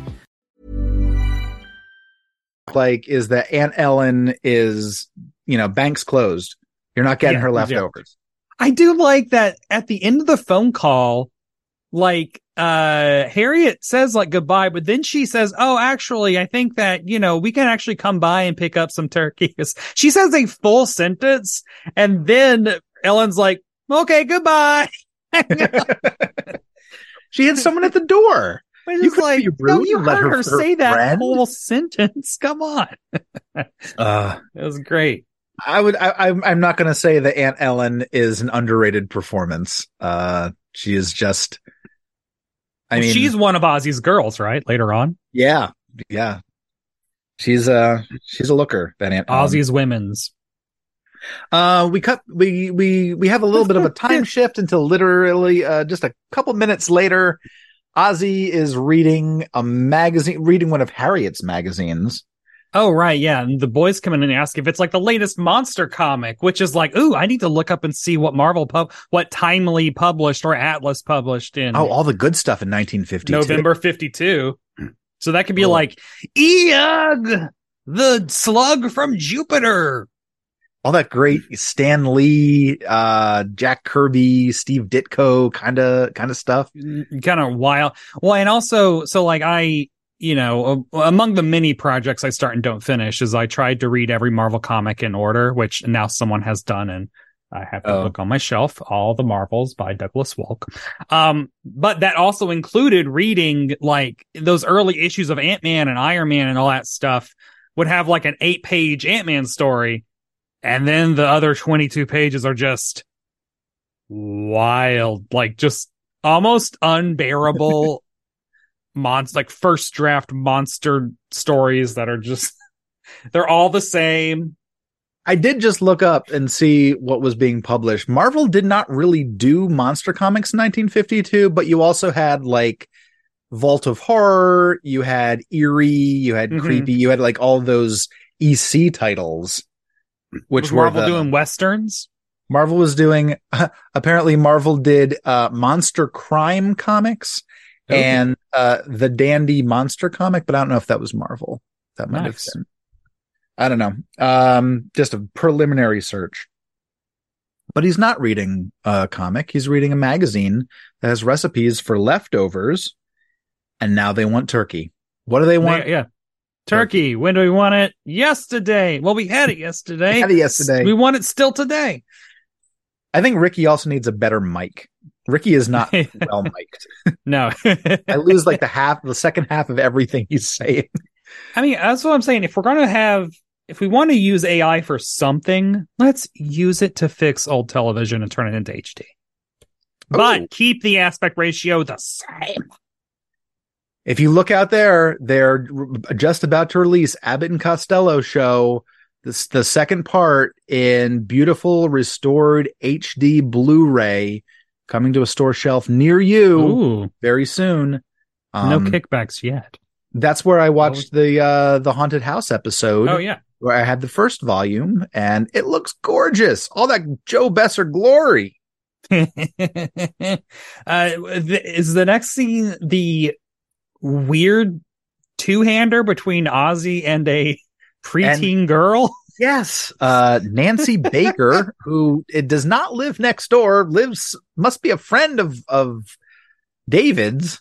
like is that Aunt Ellen is you know banks closed. You're not getting Yeah, her yeah. leftovers. I do like that at the end of the phone call, like uh Harriet says like goodbye, but then she says, "Oh, actually, I think that, you know, we can actually come by and pick up some turkeys." <laughs> She says a full sentence and then Ellen's like, "Okay, goodbye." <laughs> <laughs> She had someone at the door. But You couldn't like, be rude no, you let heard her- say that friend? whole sentence. <laughs> Come on. Uh, <laughs> It was great. I would. I, I'm. I'm not going to say that Aunt Ellen is an underrated performance. Uh, she is just. I Well, mean, she's one of Ozzie's girls, right? Later on. yeah, yeah. She's a she's a looker. That Aunt Ellen. Ozzie's women's. Uh, we cut. We we we have a little bit of a <laughs> time shift until literally uh just a couple minutes later. Ozzie is reading a magazine, reading one of Harriet's magazines. Oh, right. Yeah. And the boys come in and ask if it's like the latest monster comic, which is like, ooh, I need to look up and see what Marvel pub, what Timely published or Atlas published in Oh, all the good stuff in 1952. November 52. So that could be Cool. like Eog, the slug from Jupiter. All that great Stan Lee, uh, Jack Kirby, Steve Ditko kind of kind of stuff. kind of wild. Well, and also, so like I, you know, among the many projects I start and don't finish is I tried to read every Marvel comic in order, which now someone has done, and I have the Oh. book on my shelf, all the Marvels by Douglas Wolk. Um, but that also included reading like those early issues of Ant Man and Iron Man and all that stuff would have like an eight page Ant Man story. And then the other 22 pages are just wild, like just almost unbearable <laughs> monster, like first draft monster stories that are just, <laughs> they're all the same. I did just look up and see what was being published. Marvel did not really do monster comics in 1952, but you also had like Vault of Horror, you had Eerie, you had Mhm. Creepy, you had like all those EC titles, which Was were Marvel the- doing westerns? Marvel was doing <laughs> apparently Marvel did uh monster crime comics and uh, the Dandy Monster comic, but I don't know if that was Marvel. That might Nice. have been. I don't know. Um, just a preliminary search. But he's not reading a comic. He's reading a magazine that has recipes for leftovers, and now they want turkey. What do they want? They- yeah. Turkey. When do we want it? Yesterday. Well, we had it yesterday. Had it yesterday. We want it still today. I think Ricky also needs a better mic. Ricky is not <laughs> well mic'd. No. I lose like the half, the second half of everything he's saying. I mean, that's what I'm saying. If we're going to have, if we want to use AI for something, let's use it to fix old television and turn it into HD. But Ooh. keep the aspect ratio the same. If you look out there, they're just about to release Abbott and Costello show, this the second part in beautiful restored HD Blu-ray coming to a store shelf near you Ooh, very soon. no Um, kickbacks yet. That's where I watched the uh the haunted house episode. Oh yeah. where I had the first volume, and it looks gorgeous. All that Joe Besser glory. <laughs> uh, is the next scene the weird two-hander between Ozzie and a preteen girl? <laughs> Yes. Uh, Nancy Baker, <laughs> who it does not live next door, lives, must be a friend of, of David's.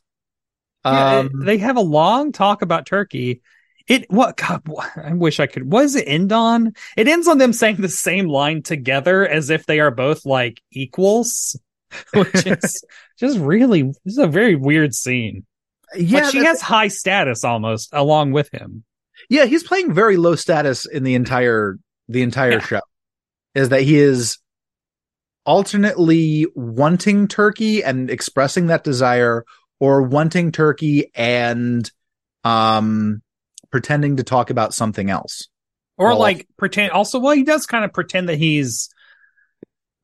Um, it- they have a long talk about Turkey. It what God, I wish I could. What does it end on? It ends on them saying the same line together as if they are both like equals, <laughs> which is just really this is a very weird scene. Yeah, like she has high status almost along with him. yeah, he's playing very low status in the entire, the entire Yeah. show is that he is alternately wanting turkey and expressing that desire or wanting turkey and, um, pretending to talk about something else. Or Well, like pretend also well he does kind of pretend that he's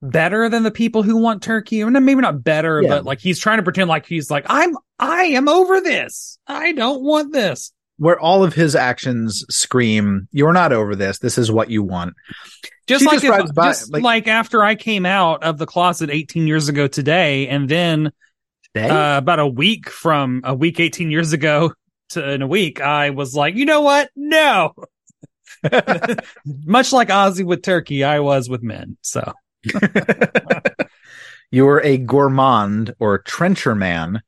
better than the people who want turkey. Or maybe not better, Yeah. but like he's trying to pretend like he's like, I'm I am over this. I don't want this. where all of his actions scream, "You're not over this. This is what you want." Just like just if- by, just like- like, after I came out of the closet 18 years ago today, and then Today, uh, about a week from a week 18 years ago to in a week, I was like, you know what? No. <laughs> Much like Ozzie with turkey, I was with men. So you were a gourmand or trencher man.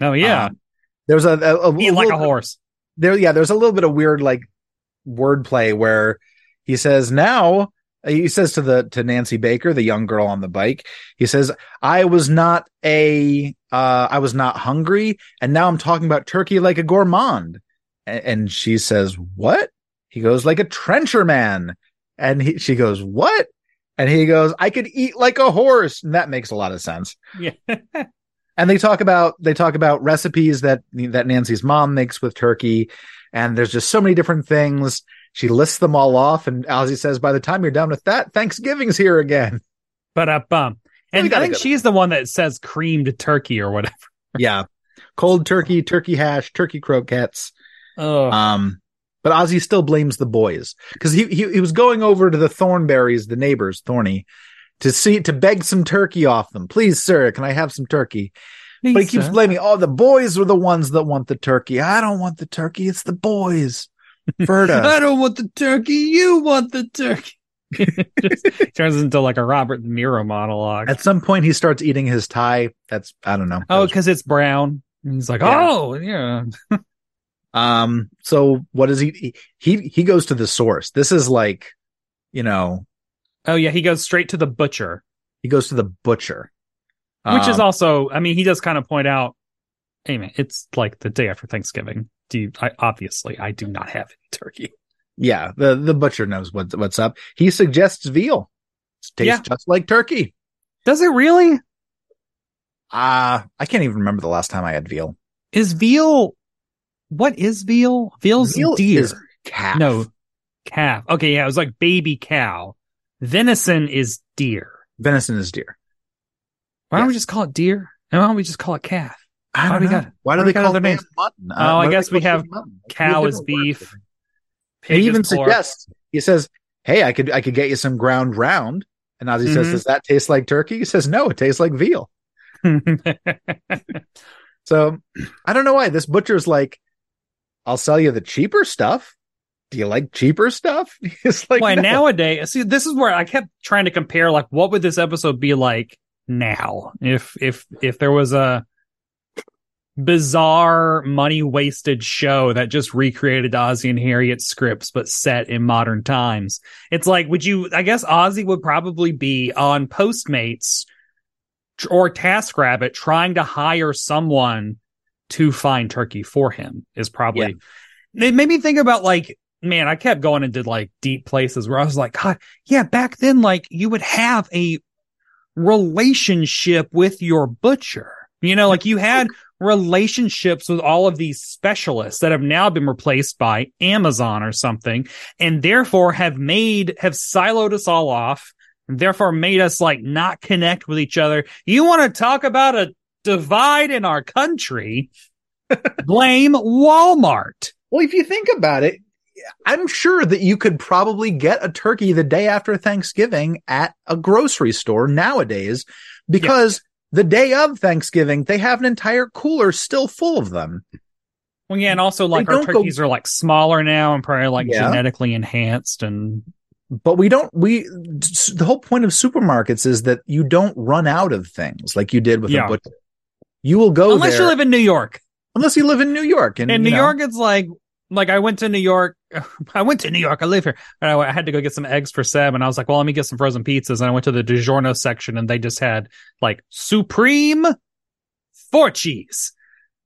oh yeah, Um, there was a, a, a eat like a horse. There, yeah, there's a little bit of weird like wordplay where he says now. He says to the to Nancy Baker, the young girl on the bike, he says, "I was not a, uh, I was not hungry, and now I'm talking about turkey like a gourmand." A- And she says, "What?" He goes, "Like a trencher man," and he, she goes, "What?" And he goes, "I could eat like a horse," and that makes a lot of sense. Yeah. <laughs> and they talk about they talk about recipes that that Nancy's mom makes with turkey, and there's just so many different things. She lists them all off, and Ozzie says, "By the time you're done with that, Thanksgiving's here again." But bum. And I think she's the one that says creamed turkey or whatever. yeah, cold turkey, turkey hash, turkey croquettes. Oh, Um, but Ozzie still blames the boys because he, he he was going over to the Thornberries, the neighbors, Thorny, to see to beg some turkey off them. Please, sir, can I have some turkey? But he keeps Lisa. blaming, oh, the boys were the ones that want the turkey. I don't want the turkey. It's the boys. Ferda. <laughs> I don't want the turkey. You want the turkey. <laughs> Just turns into like a Robert De Niro monologue. At some point, he starts eating his tie. That's, I don't know. oh, because it's brown. And he's like, Yeah. oh, yeah. <laughs> Um, so what does he, he, he goes to the source. This is like, you know, Oh, yeah. He goes straight to the butcher, he goes to the butcher. which is Um, also, I mean, he does kind of point out, hey, man, it's like the day after Thanksgiving. Do you, I, obviously, I do not have any turkey. yeah, the, the butcher knows what, what's up. He suggests veal. It tastes Yeah. just like turkey. Does it really? Uh, I can't even remember the last time I had veal. Is veal, what is veal? Veal's Veal deer. is calf. No, calf. Okay. Yeah. It was like baby cow. Venison is deer. venison is deer. Why don't we just call it deer? And why don't we just call it calf? I Why don't do we know. got- Why do why they call it names? mutton? Uh, Oh, I why guess we have? Cow is have different words beef. Pig he even suggests he says hey i could i could get you some ground round and ozzie says Mhm. does that taste like turkey he says no it tastes like veal <laughs> So I don't know why this butcher's like, I'll sell you the cheaper stuff. Do you like cheaper stuff? <laughs> It's like Why no. nowadays? See, this is where I kept trying to compare. Like, what would this episode be like now if if if there was a bizarre money wasted show that just recreated Ozzie and Harriet scripts but set in modern times? It's like, would you? I guess Ozzie would probably be on Postmates or TaskRabbit trying to hire someone to find turkey for him. Is probably. It made me think about like man, I kept going into like deep places where I was like, God, yeah, back then, like you would have a relationship with your butcher. You know, like you had relationships with all of these specialists that have now been replaced by Amazon or something, and therefore have made, have siloed us all off, and therefore made us like not connect with each other. You want to talk about a divide in our country? Blame Walmart. Well, if you think about it, I'm sure that you could probably get a turkey the day after Thanksgiving at a grocery store nowadays because the day of Thanksgiving, they have an entire cooler still full of them. Well, yeah, and also like our don't go- turkeys are like smaller now and probably like Yeah. genetically enhanced and But we don't, we, the whole point of supermarkets is that you don't run out of things like you did with Yeah. a butcher. You will go unless there you live in New York. unless you live in New York. And In New know, York, it's like like I went to New York. <laughs> I went to New York. I live here. And I, I had to go get some eggs for Seb, and I was like, "Well, let me get some frozen pizzas." And I went to the DiGiorno section, and they just had like supreme four cheese.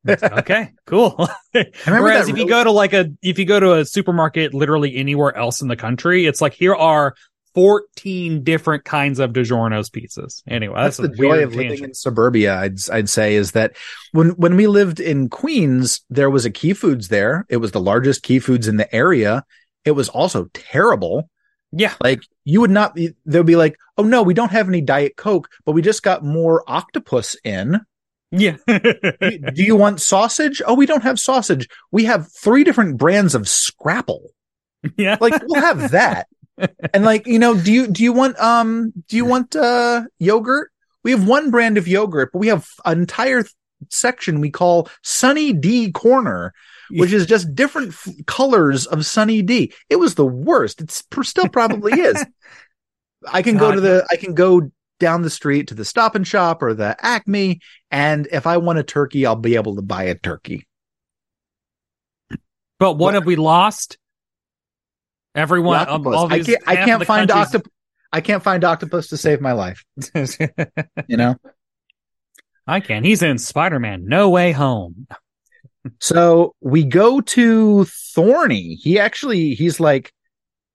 Like, <laughs> okay, cool. <laughs> Whereas if you go to like a if you go to a supermarket literally anywhere else in the country, it's like here are fourteen different kinds of DiGiorno's pizzas. Anyway, that's that's, the joy of living in suburbia. I'd I'd say is that when when we lived in Queens, there was a Key Foods there. It was the largest Key Foods in the area. It was also terrible. Yeah, Like you would not be. They'll be like, "Oh no, we don't have any Diet Coke, but we just got more octopus in. yeah. <laughs> Do you want sausage? Oh, we don't have sausage. We have three different brands of Scrapple. yeah. Like we'll have that. And like you know, do you do you want um do you want uh yogurt? We have one brand of yogurt, but we have an entire th- section we call Sunny D Corner, which is just different f- colors of Sunny D. It was the worst. It's pr- still probably is. I can go to the I can go down the street to the Stop and Shop or the Acme, and if I want a turkey, I'll be able to buy a turkey. But what, What? have we lost? Everyone, um, all I can't I can't find countries- octopus. I can't find octopus to save my life. <laughs> You know. I can. He's in Spider Man No Way Home. So we go to Thorny. He actually he's like,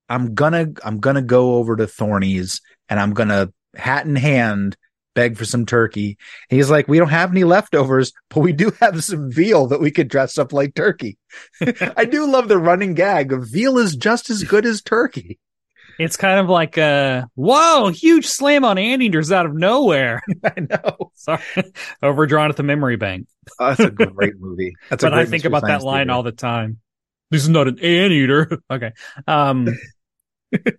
I'm gonna I'm gonna go over to Thorny's and I'm gonna hat in hand beg for some turkey. And he's like, we don't have any leftovers, but we do have some veal that we could dress up like turkey. <laughs> I do love the running gag of veal is just as good as turkey. It's kind of like a whoa, huge slam on anteaters out of nowhere. <laughs> I know. <laughs> Sorry, overdrawn at the memory bank. Oh, that's a great movie. That's a but I think Mystery about that line Theater. all the time. This is not an anteater. okay. Um,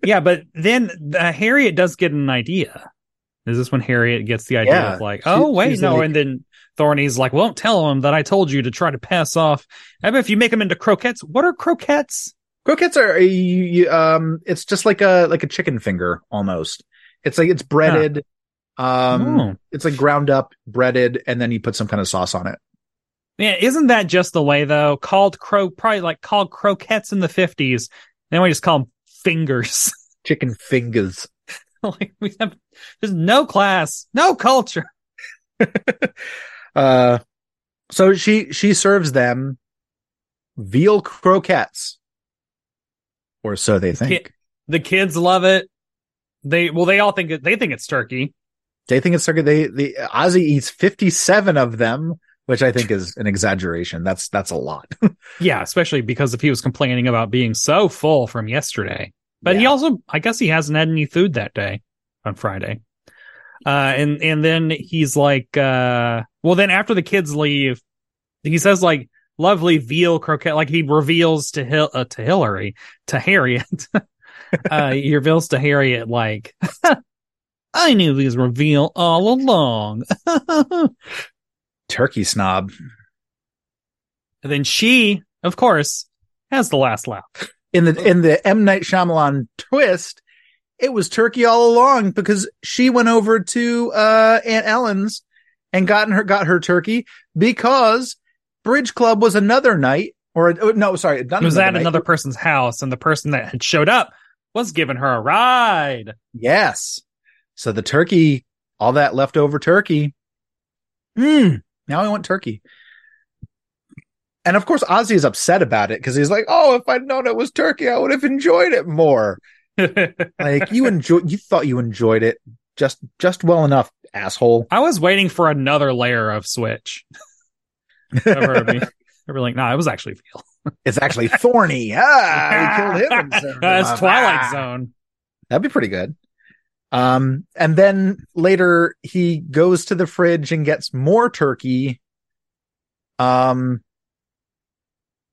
yeah, but then uh, Harriet does get an idea. Is this when Harriet gets the idea Yeah. of like, She- oh wait, no, like- and then Thorny's like, well, don't tell him that I told you to try to pass off. I bet if you make them into croquettes, what are croquettes? Croquettes are you- you- um it's just like a like a chicken finger almost. It's like it's breaded. Um Oh. it's like ground up, breaded, and then you put some kind of sauce on it. Yeah, isn't that just the way though? Called cro, probably like called croquettes in the fifties. Then we just call them fingers. <laughs> Chicken fingers. <laughs> like we have, there's no class, no culture. <laughs> Uh so she she serves them veal croquettes. Or so they think. Ki- the kids love it. They well, they all think it, they think it's turkey. They think it's turkey. they the Ozzie eats 57 of them, which I think is an exaggeration. That's that's a lot. <laughs> Yeah, especially because if he was complaining about being so full from yesterday. But he also, I guess, he hasn't had any food that day on Friday. Uh, and and then he's like, uh, well, then after the kids leave, he says like lovely veal croquette. Like he reveals to Hil- uh, to Hillary to Harriet. <laughs> uh, he reveals to Harriet like, <laughs> I knew these were veal all along. <laughs> Turkey snob. And then she, of course, has the last laugh. In the in the M Night Shyamalan twist, it was Turkey all along because she went over to uh, Aunt Ellen's and gotten her got her turkey because Bridge Club was another night or no, sorry, it was at another person's house, and the person that had showed up was giving her a ride. Yes, so the turkey, all that leftover turkey. Hmm. Now I want turkey. And of course, Ozzie is upset about it because he's like, "Oh, if I'd known it was turkey, I would have enjoyed it more." <laughs> like you enjoy, you thought you enjoyed it just just well enough, asshole. I was waiting for another layer of switch. Ever be, ever like, no, nah, it was actually veal. it's actually thorny. Ah, killed him. <laughs> That's Twilight ah. Zone. That'd be pretty good. Um, and then later he goes to the fridge and gets more turkey. Um,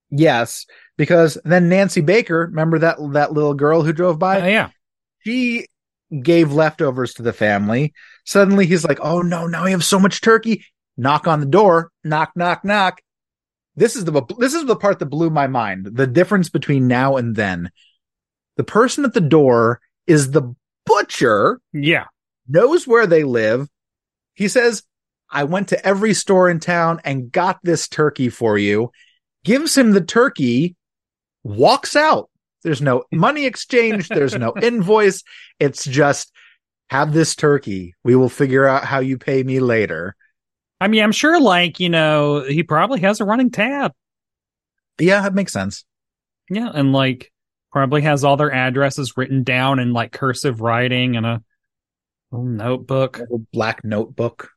yes, because then Nancy Baker, remember that that little girl who drove by? Uh, yeah, she gave leftovers to the family. Suddenly he's like, "Oh no, now we have so much turkey." Knock on the door. Knock, knock, knock. This is the this is the part that blew my mind. The difference between now and then. The person at the door is the butcher. Yeah. Knows where they live. He says, I went to every store in town and got this turkey for you. Gives him the turkey walks out. There's no money exchange. There's no <laughs> invoice. It's just have this turkey. We will figure out how you pay me later. I mean, I'm sure like, you know, he probably has a running tab. Yeah, that makes sense. Yeah. And like probably has all their addresses written down in like cursive writing and a little notebook. A black notebook.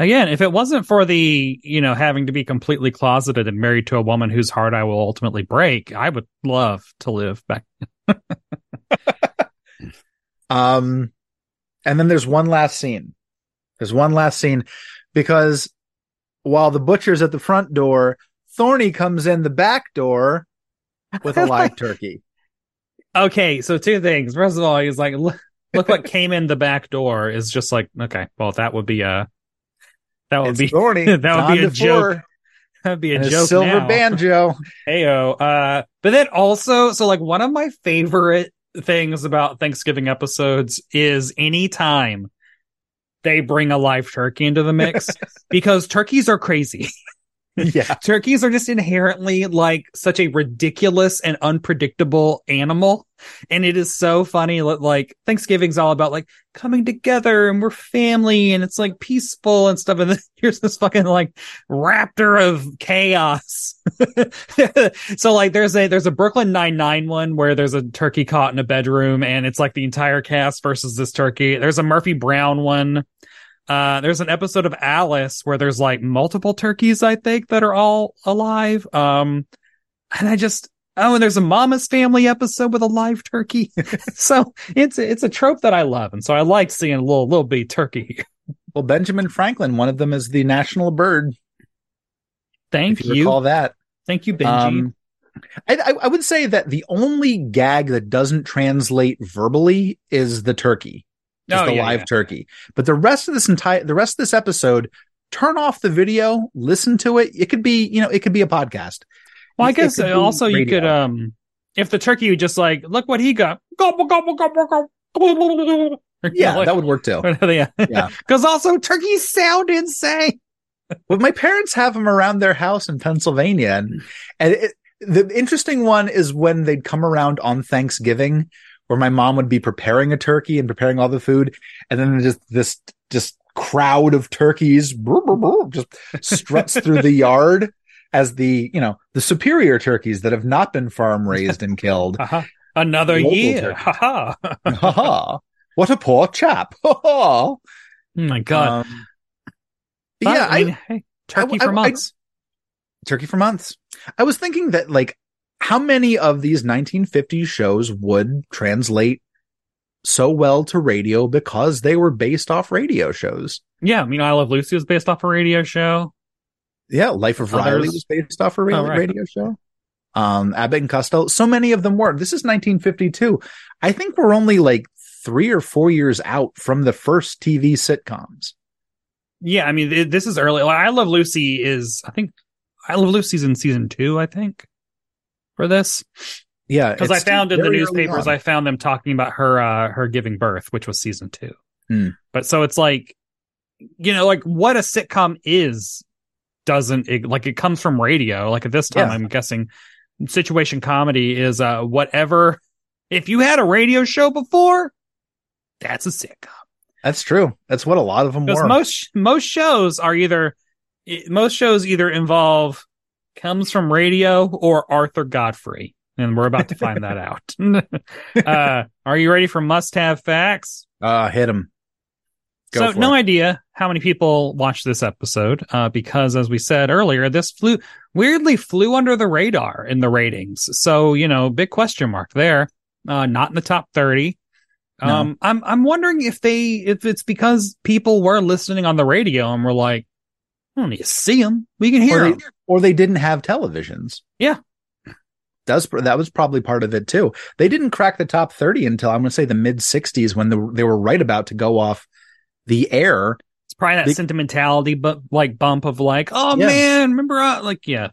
Again, if it wasn't for the, you know, having to be completely closeted and married to a woman whose heart I will ultimately break, I would love to live back. <laughs> um, and then there's one last scene. There's one last scene because while the butcher's at the front door, Thorny comes in the back door with a live <laughs> turkey. Okay, so two things. First of all, he's like, look, look what came in the back door is just like, okay, well, that would be a that would it's be thorny. <laughs> that would be a joke. <laughs> That would be a joke. A Silver now. banjo. <laughs> Heyo. Uh, but then also, so like one of my favorite things about Thanksgiving episodes is anytime they bring a live turkey into the mix because turkeys are crazy. Yeah. <laughs> Turkeys are just inherently like such a ridiculous and unpredictable animal. And it is so funny. Like Thanksgiving's all about like coming together and we're family and it's like peaceful and stuff. And then <laughs> here's this fucking like raptor of chaos. <laughs> so like there's a, there's a Brooklyn Nine Nine one where there's a turkey caught in a bedroom and it's like the entire cast versus this turkey. There's a Murphy Brown one uh, there's an episode of Alice where there's like multiple turkeys, I think, that are all alive. Um, and I just, oh, and there's a Mama's Family episode with a live turkey. <laughs> so it's, it's a trope that I love. And so I like seeing a little, little bitty turkey. <laughs> well, Benjamin Franklin, one of them is the national bird. Thank you. you. Recall that. Thank you, Benji. Um, I, I, would say that the only gag that doesn't translate verbally is the turkey just oh, the yeah, live yeah. turkey. But the rest of this entire, the rest of this episode, turn off the video, listen to it. It could be, you know, it could be a podcast. Well, I guess also you could, um, if the turkey would just like, look what he got. <laughs> Gobble, gobble, gobble, gobble. Yeah, like, that would work too. <laughs> yeah. Yeah. <laughs> Cause also turkeys sound insane. Well, my parents have them around their house in Pennsylvania. And, and it, the interesting one is when they'd come around on Thanksgiving where my mom would be preparing a turkey and preparing all the food, and then just this just crowd of turkeys just struts <laughs> through the yard as the you know the superior turkeys that have not been farm raised and killed. <laughs> Uh-huh. Another year, <laughs> ha ha! What a poor chap! oh my god! Um, yeah, I, mean, I, hey, turkey I, for months. turkey for months. I was thinking that like how many of these 1950s shows would translate so well to radio because they were based off radio shows? Yeah, I mean, I Love Lucy was based off a radio show. Yeah, Life of Others. Riley was based off a radio, oh, right. radio show. Um, Abbott and Costello, so many of them were. This is 1952. I think we're only like three or four years out from the first TV sitcoms. Yeah, I mean, this is early. I Love Lucy is, I think, I Love Lucy's in season two, I think, for this. Yeah, because I found in the newspapers. I found them talking about her uh her giving birth, which was season two. Hmm. But so it's like, you know, like what a sitcom is doesn't it, like it comes from radio. Like at this time, Yeah. I'm guessing situation comedy is uh whatever. If you had a radio show before, that's a sitcom. That's true. That's what a lot of them were. most most shows are either most shows either involve comes from radio or Arthur Godfrey, and we're about to find that <laughs> out. <laughs> uh, are you ready for must have facts? uh, hit them. Go so no it. idea how many people watched this episode uh, because as we said earlier this flew weirdly flew under the radar in the ratings so you know big question mark there uh, not in the top 30 No. um i'm i'm wondering if they if it's because people were listening on the radio and were like I don't need to see them we can hear or, they, them or they didn't have televisions. Yeah. That's that was probably part of it too. They didn't crack the top 30 until I'm going to say the mid 60s when the, they were right about to go off the air. it's probably that They- sentimentality but like bump of like oh Yeah. man remember uh, like yeah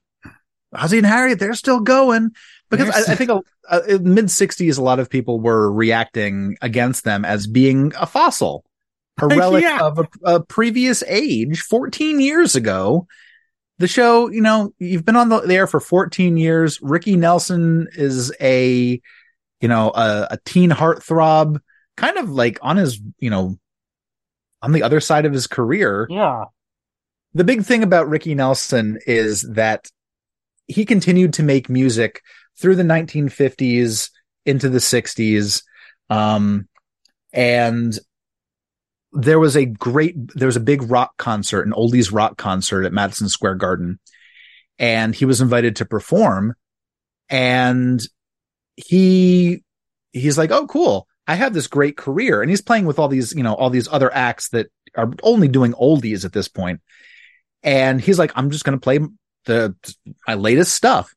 Ozzie and Harriet, they're still going because I, I think a, a, mid 60s, a lot of people were reacting against them as being a fossil, a relic Yeah. of a, a previous age, 14 years ago. The show, you know, you've been on the air for 14 years. Ricky Nelson is a, you know, a, a teen heartthrob, kind of like on his, you know, on the other side of his career yeah the big thing about Ricky Nelson is that he continued to make music through the 1950s into the 60s. Um, and there was a great, there was a big rock concert, an oldies rock concert at Madison Square Garden. And he was invited to perform and he, he's like, Oh, cool. I have this great career. And he's playing with all these, you know, all these other acts that are only doing oldies at this point and he's like i'm just going to play the my latest stuff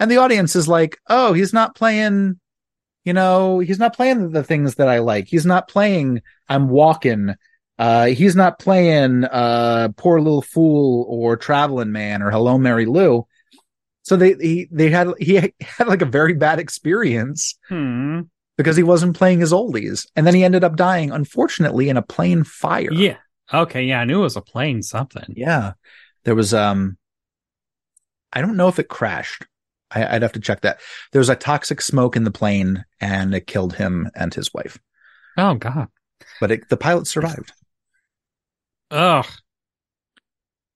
and the audience is like oh he's not playing you know he's not playing the things that i like. He's not playing i'm walking. Uh he's not playing uh poor little fool or traveling man or hello mary lou. So they he, they had he <laughs> had like a very bad experience hmm. because he wasn't playing his oldies. And then he ended up dying unfortunately in a plane fire. Yeah. Okay. Yeah. I knew it was a plane something. Yeah. There was um I don't know if it crashed. I, I'd have to check that. There was a toxic smoke in the plane and it killed him and his wife. oh god But it, the pilot survived. Ugh.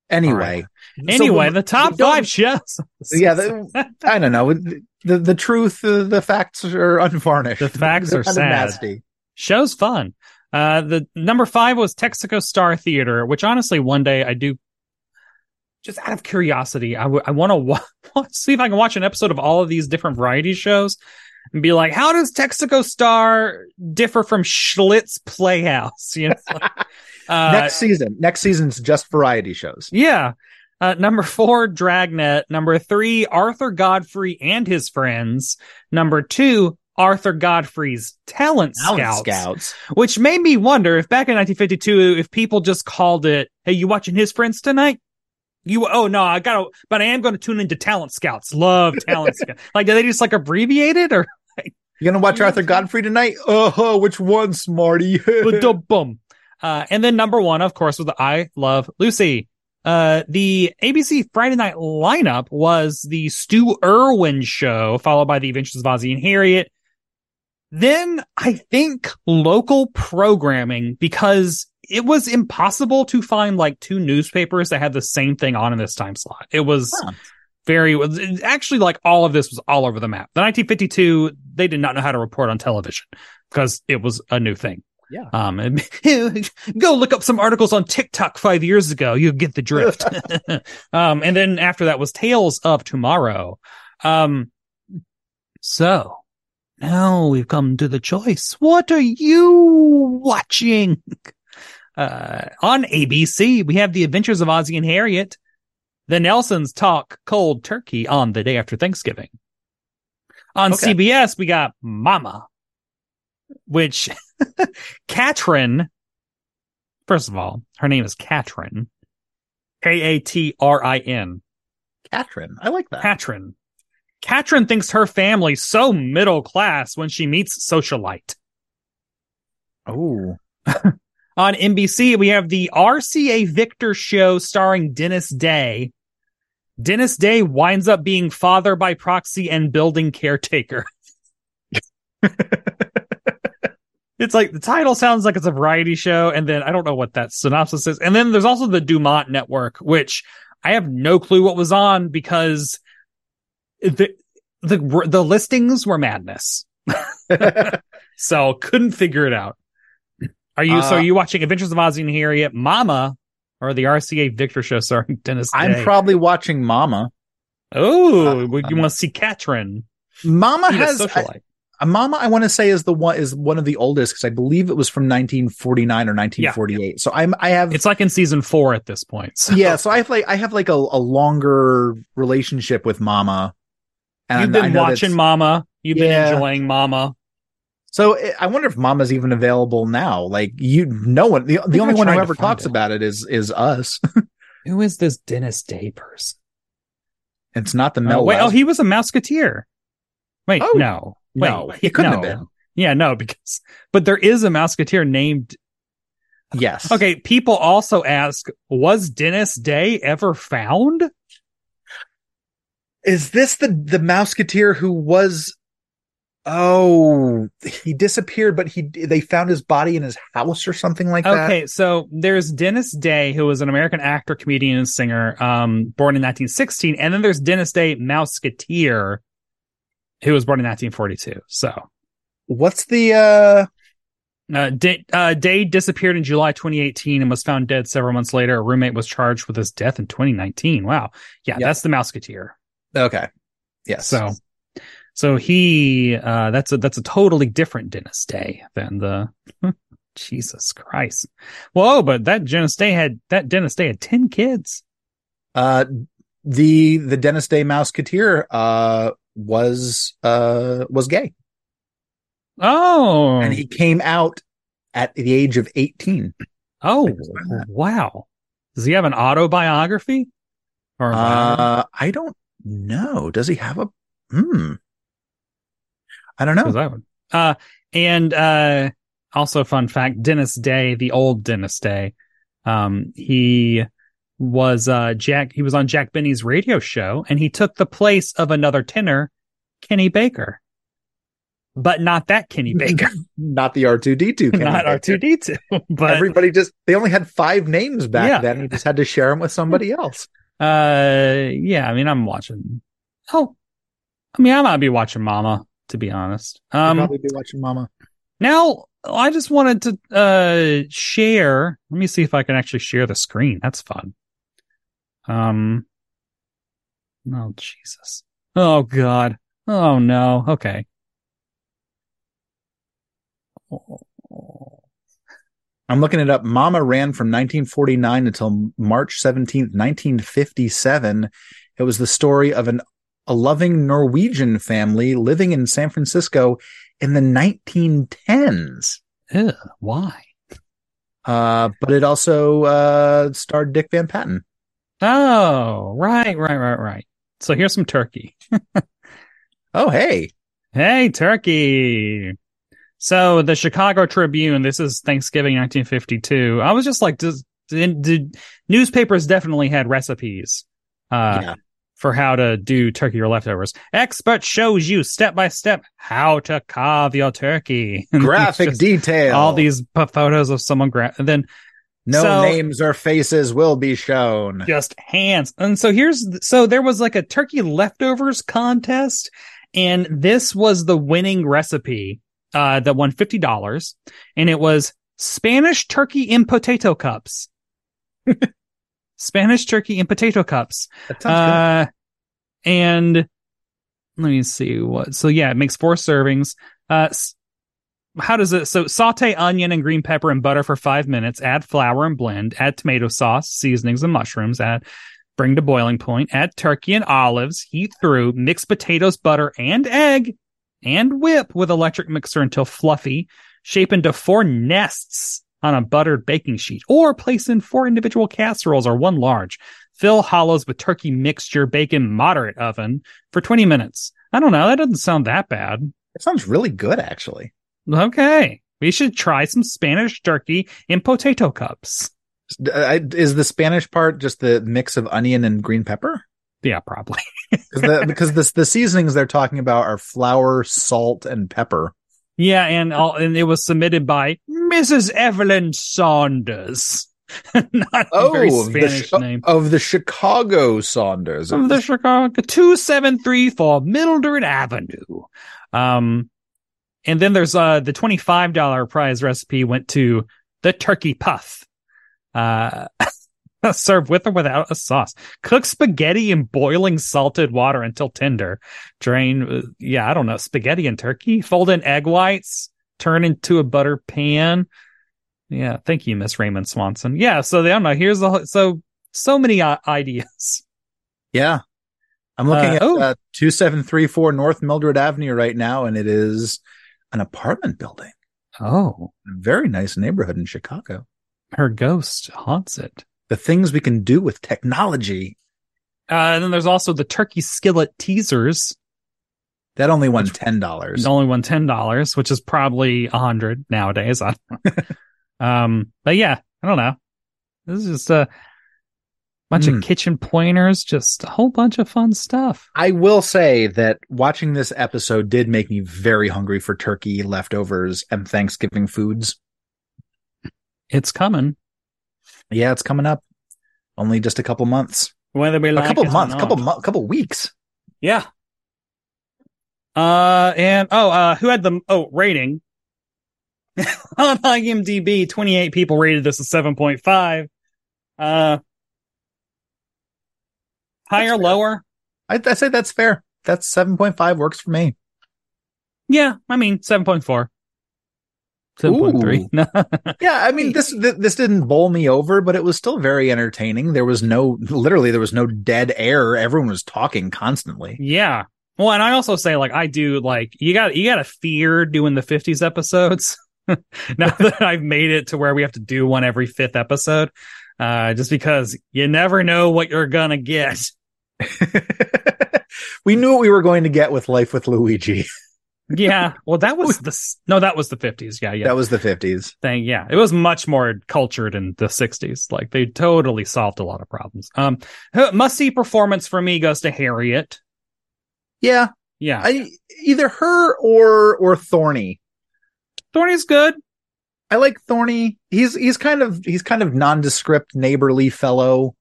Anyway. Anyway, So, the top five shows. Yeah, the, I don't know. The the truth, uh, the facts are unvarnished. The facts are <laughs> sad. nasty. Show's fun. Uh, the number five was Texaco Star Theater, which honestly, one day I do, just out of curiosity, I want to <laughs> wa- see if I can watch an episode of all of these different variety shows and be like, how does Texaco Star differ from Schlitz Playhouse? <laughs> You know, <laughs> uh, next season. Next season's just variety shows. Yeah. Uh, number four, Dragnet. Number three, Arthur Godfrey and his friends. Number two, Arthur Godfrey's Talent, Talent Scouts, Scouts. Which made me wonder if back in 1952, if people just called it, "Hey, you watching his friends tonight?" You oh no, I gotta, but I am going to tune into Talent Scouts. Love Talent <laughs> Scouts. Like, do they just like abbreviate it or? You gonna watch Arthur Godfrey tonight? Oh, which one, Smarty? Ba-dum-bum. <laughs> Uh, and then number one, of course, was the I Love Lucy. Uh, the ABC Friday night lineup was the Stu Erwin show, followed by the Adventures of Ozzie and Harriet. Then I think local programming because it was impossible to find like two newspapers that had the same thing on in this time slot. It was Huh. very, actually like all of this was all over the map. The 1952, they did not know how to report on television because it was a new thing. Yeah. Um, and- <laughs> go look up some articles on TikTok five years ago. You get the drift. <laughs> <laughs> um, and then after that was Tales of Tomorrow. Um, so now we've come to the choice. What are you watching? Uh, on ABC, we have The Adventures of Ozzie and Harriet. The Nelsons talk cold turkey on the day after Thanksgiving. On Okay. CBS, we got Mama, which <laughs> Katrin, first of all, her name is Katrin, K A T R I N. Katrin. I like that. Katrin. Katrin thinks her family's so middle class when she meets Socialite. Oh. <laughs> On NBC, we have the RCA Victor show starring Dennis Day. Dennis Day winds up being father by proxy and building caretaker. <laughs> it's like the title sounds like it's a variety show, and then I don't know what that synopsis is. And then there's also the Dumont Network, which I have no clue what was on because the the the listings were madness. <laughs> <laughs> so couldn't figure it out. Are you uh, so are you watching Adventures of Ozzie and Harriet, Mama, or the RCA Victor show starring <laughs> Dennis? Day? I'm probably watching Mama. Oh, uh, you want to see Katrin? Mama has I, Mama. I want to say is the one is one of the oldest because I believe it was from 1949 or 1948. Yeah. So I'm I have it's like in season four at this point. So. Yeah, so I have like I have like a, a longer relationship with Mama. And You've been watching Mama. You've yeah. been enjoying Mama. So eh, I wonder if Mama's even available now. Like you, no one. The, the only one who ever talks it. about it is is us. <laughs> who is this Dennis Day person? It's not the Mel. Oh, wait, oh, he was a Mouseketeer. Wait, oh, no, wait, no, he couldn't no. have been. Yeah, no, because but there is a Mouseketeer named. Yes. Okay. People also ask, was Dennis Day ever found? Is this the the Mouseketeer who was Oh, he disappeared, but he they found his body in his house or something like that. Okay, so there's Dennis Day, who was an American actor, comedian, and singer, um, born in 1916, and then there's Dennis Day Mouseketeer, who was born in 1942. So, what's the uh? Uh, Day, uh, Day disappeared in July 2018 and was found dead several months later. A roommate was charged with his death in 2019. Wow. Yeah, yep. that's the Mouseketeer. Okay. Yes. So so he, uh, that's a, that's a totally different Dennis Day than the, <laughs> Jesus Christ. Whoa, but that Dennis Day had, that Dennis Day had 10 kids. Uh, the, the Dennis Day Mouseketeer, uh, was, uh, was gay. Oh. And he came out at the age of 18. Oh, wow. Does he have an autobiography? Or uh, I don't know. Does he have a, hmm. I don't know. I would. Uh, and uh, also, fun fact: Dennis Day, the old Dennis Day, um, he was uh, Jack. He was on Jack Benny's radio show, and he took the place of another tenor, Kenny Baker. But not that Kenny <laughs> Baker, not the R two D two, not R two D two. <laughs> But everybody just they only had five names back yeah. then. You just had to share them with somebody else. <laughs> Uh, yeah. I mean, I'm watching. Oh, I mean, I might be watching Mama to be honest. Um, probably be watching Mama. Now, I just wanted to uh share. Let me see if I can actually share the screen. That's fun. Um. Oh Jesus. Oh God. Oh no. Okay. <laughs> I'm looking it up. Mama ran from 1949 until March 17th, 1957. It was the story of an a loving Norwegian family living in San Francisco in the 1910s. Ew, why? Uh, but it also uh, starred Dick Van Patten. Oh, right, right, right, right. So here's some turkey. <laughs> oh, hey. Hey, turkey. So the Chicago Tribune, this is Thanksgiving 1952. I was just like, does, did, did newspapers definitely had recipes? Uh, yeah for how to do turkey or leftovers. Expert shows you step by step how to carve your turkey. <laughs> Graphic detail. All these photos of someone gra- and then no so, names or faces will be shown. Just hands. And so here's so there was like a turkey leftovers contest and this was the winning recipe uh that won $50 and it was Spanish turkey in potato cups. <laughs> Spanish turkey in potato cups. Uh, and let me see what. So yeah, it makes four servings. Uh, how does it? So saute onion and green pepper and butter for five minutes. Add flour and blend. Add tomato sauce, seasonings, and mushrooms. Add bring to boiling point. Add turkey and olives. Heat through. Mix potatoes, butter, and egg, and whip with electric mixer until fluffy. Shape into four nests on a buttered baking sheet or place in four individual casseroles or one large. Fill hollows with turkey mixture, bacon, moderate oven for 20 minutes. I don't know. That doesn't sound that bad. It sounds really good, actually. Okay. We should try some Spanish turkey in potato cups. Is the Spanish part just the mix of onion and green pepper? Yeah, probably. <laughs> the, because the the seasonings they're talking about are flour, salt, and pepper. Yeah, and all, and it was submitted by Mrs. Evelyn Saunders. <laughs> Not a very of the, Spanish name. of the Chicago Saunders. Of the Chicago two seven three four Mildred Avenue. Um, and then there's uh the twenty five dollar prize recipe went to the turkey puff. Uh, <laughs> <laughs> served with or without a sauce. Cook spaghetti in boiling salted water until tender. Drain. uh, Yeah, I don't know. Spaghetti and turkey. Fold in egg whites. Turn into a butter pan. Yeah, thank you, Miss Raymond Swanson. Yeah, so I don't know. Here's the whole- so so many uh, ideas. Yeah. I'm looking Uh, at oh. uh, 2734 North Mildred Avenue right now, and it is an apartment building. Oh, very nice neighborhood in Chicago. her ghost haunts it. The things we can do with technology. Uh, and then there's also the turkey skillet teasers. That only won $10. It's only one ten dollars, which is probably a hundred nowadays. I <laughs> um, but yeah, I don't know. This is just a bunch Hmm. of kitchen pointers, just a whole bunch of fun stuff. I will say that watching this episode did make me very hungry for turkey, leftovers, and Thanksgiving foods. It's coming. Yeah, it's coming up. Only just a couple months. Whether we A couple months, not. couple mo- couple weeks. Yeah. Uh, and oh, uh, who had the oh rating <laughs> on IMDb? Twenty eight people rated this a seven point five. Uh, higher, lower? I, I say that's fair. That's 7.5 works for me. Yeah, I mean seven point four. Seven point three. <laughs> Ooh. Yeah, I mean this this didn't bowl me over, but it was still very entertaining. There was no literally there was no dead air. Everyone was talking constantly. yeah. Well, and I also say like I do like you got you got to fear doing the fifties episodes. <laughs> now <laughs> that I've made it to where we have to do one every fifth episode, uh, just because you never know what you're gonna get. we knew what we were going to get with Life with Luigi. Yeah. <laughs> Well, that was the no, that was the fifties. Yeah, yeah. That was the 50s. thing. Yeah, it was much more cultured in the '60s. Like they totally solved a lot of problems. Um, must see performance for me goes to Harriet. Yeah, Yeah, I either her or or Thorny. Thorny's good. I like Thorny. He's he's kind of he's kind of nondescript, neighborly fellow,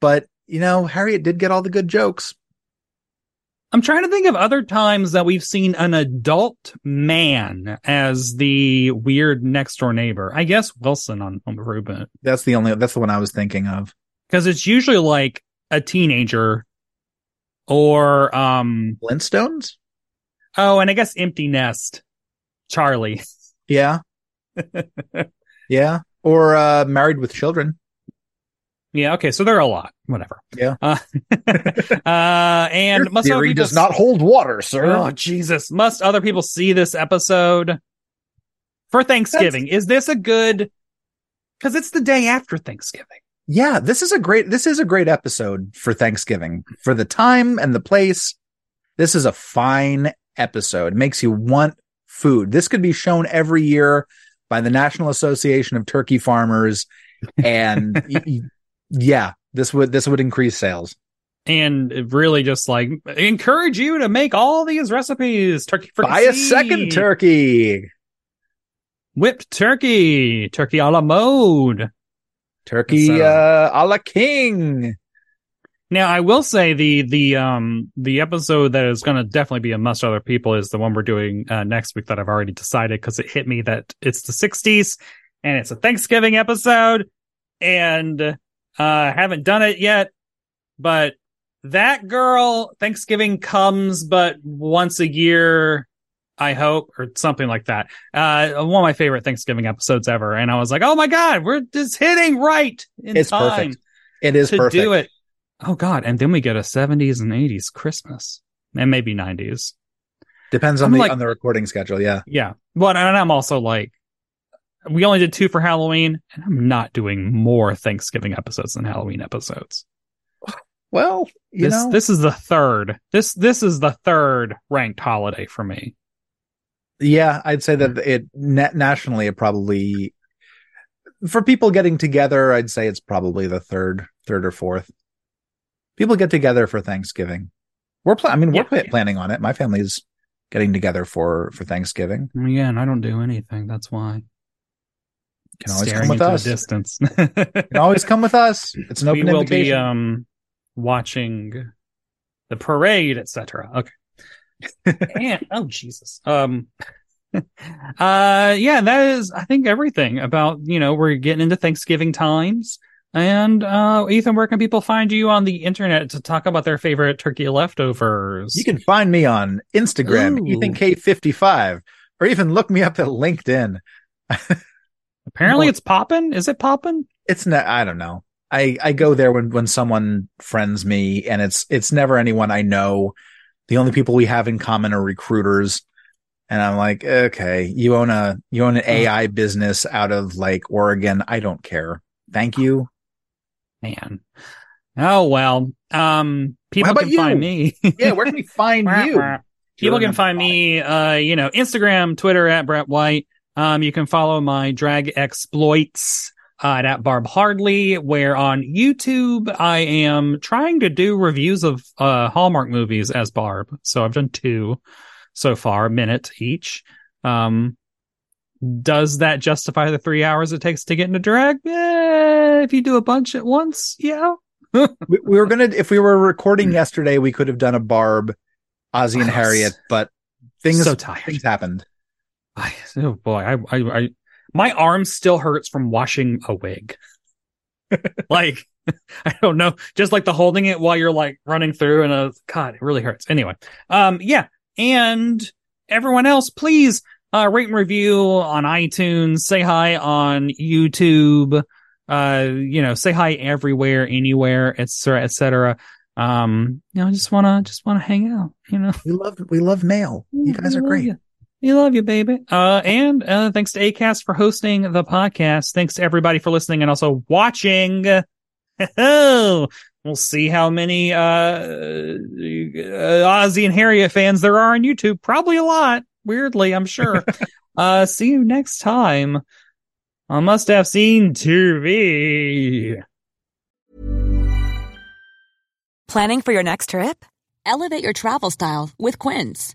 but you know Harriet did get all the good jokes. I'm trying to think of other times that we've seen an adult man as the weird next door neighbor. I guess Wilson on Home Improvement That's the only that's the one I was thinking of. because it's usually like a teenager or um Flintstones. oh, and I guess Empty Nest, Charlie. Yeah, <laughs> yeah, or uh, Married with Children. Yeah, okay, so there are a lot. Whatever. Yeah. Uh, <laughs> uh and Your must theory people does not hold water, sir. Oh Jesus! Must other people see this episode for Thanksgiving? Is this a good? Because it's the day after Thanksgiving. Yeah, this is a great this is a great episode for Thanksgiving. For the time and the place, this is a fine episode. It makes you want food. This could be shown every year by the National Association of Turkey Farmers and <laughs> yeah, this would this would increase sales. And really just like encourage you to make all these recipes. Turkey for Buy a second turkey. whipped turkey, turkey a la mode. Turkey It's, uh, a la king. Now, I will say the the um the episode that is going to definitely be a must other people is the one we're doing uh, next week that I've already decided because it hit me that it's the 60s and it's a Thanksgiving episode and uh haven't done it yet, but that girl Thanksgiving comes but once a year. I hope, or something like that. Uh, one of my favorite Thanksgiving episodes ever, and I was like, "Oh my god, we're just hitting right in It's time." perfect. It is to perfect. do it. Oh God! And then we get a '70s and '80s Christmas, and maybe '90s. Depends on I'm the like- on the recording schedule. Yeah. Yeah, but and I'm also like, we only did two for Halloween, and I'm not doing more Thanksgiving episodes than Halloween episodes. Well, you this know, this is the third. This this is the third ranked holiday for me. yeah, I'd say that hmm. it na- nationally it probably for people getting together, I'd say it's probably the third, third or fourth. People get together for Thanksgiving. We're pla- I mean, we're Yeah. pla- planning on it. My family's getting together for for Thanksgiving. Yeah, and I don't do anything. That's why. Can always come with us. distance. <laughs> Can always come with us. It's an open we will invitation. be um watching the parade, etc. Okay. <laughs> and oh Jesus. Um uh yeah, that is I think everything about, you know, we're getting into Thanksgiving times. And uh Ethan, where can people find you on the internet to talk about their favorite turkey leftovers? You can find me on Instagram, Ooh. EthanKaye55, or even look me up at LinkedIn. <laughs> Apparently Well- it's popping. Is it popping? It's not, I don't know. I, I go there when, when someone friends me and it's, it's never anyone I know. The only people we have in common are recruiters. And I'm like, okay, you own a, you own an AI business out of like Oregon. I don't care. Thank you. Man. Oh well. Um people about can you? find me. Yeah. Where can we <laughs> find you? People can find me, uh, you know, Instagram, Twitter at Brett White. Um, you can follow my drag exploits uh, at Barb Hardly, where on YouTube I am trying to do reviews of uh, Hallmark movies as Barb. So I've done two so far, a minute each. Um, does that justify the three hours it takes to get into drag? Eh, if you do a bunch at once, yeah. <laughs> we, we were gonna if we were recording yesterday we could have done a barb ozzie and harriet but things so tired. things happened I, oh boy, I, I, I, my arm still hurts from washing a wig. <laughs> like, <laughs> I don't know, just like the holding it while you're like running through and uh, God, it really hurts. Anyway, um, yeah, and everyone else, please, uh, rate and review on iTunes, say hi on YouTube, uh, you know, say hi everywhere, anywhere, etc., etc. Um, you know, I just wanna, just wanna hang out, you know. we love we love mail you guys are great you. We love you, baby. Uh, and uh, thanks to Acast for hosting the podcast. Thanks to everybody for listening and also watching. <laughs> we'll see how many uh, uh, Ozzie and Harriet fans there are on YouTube. Probably a lot. Weirdly, I'm sure. <laughs> uh, see you next time on Must Have Seen TV. Planning for your next trip? Elevate your travel style with Quince.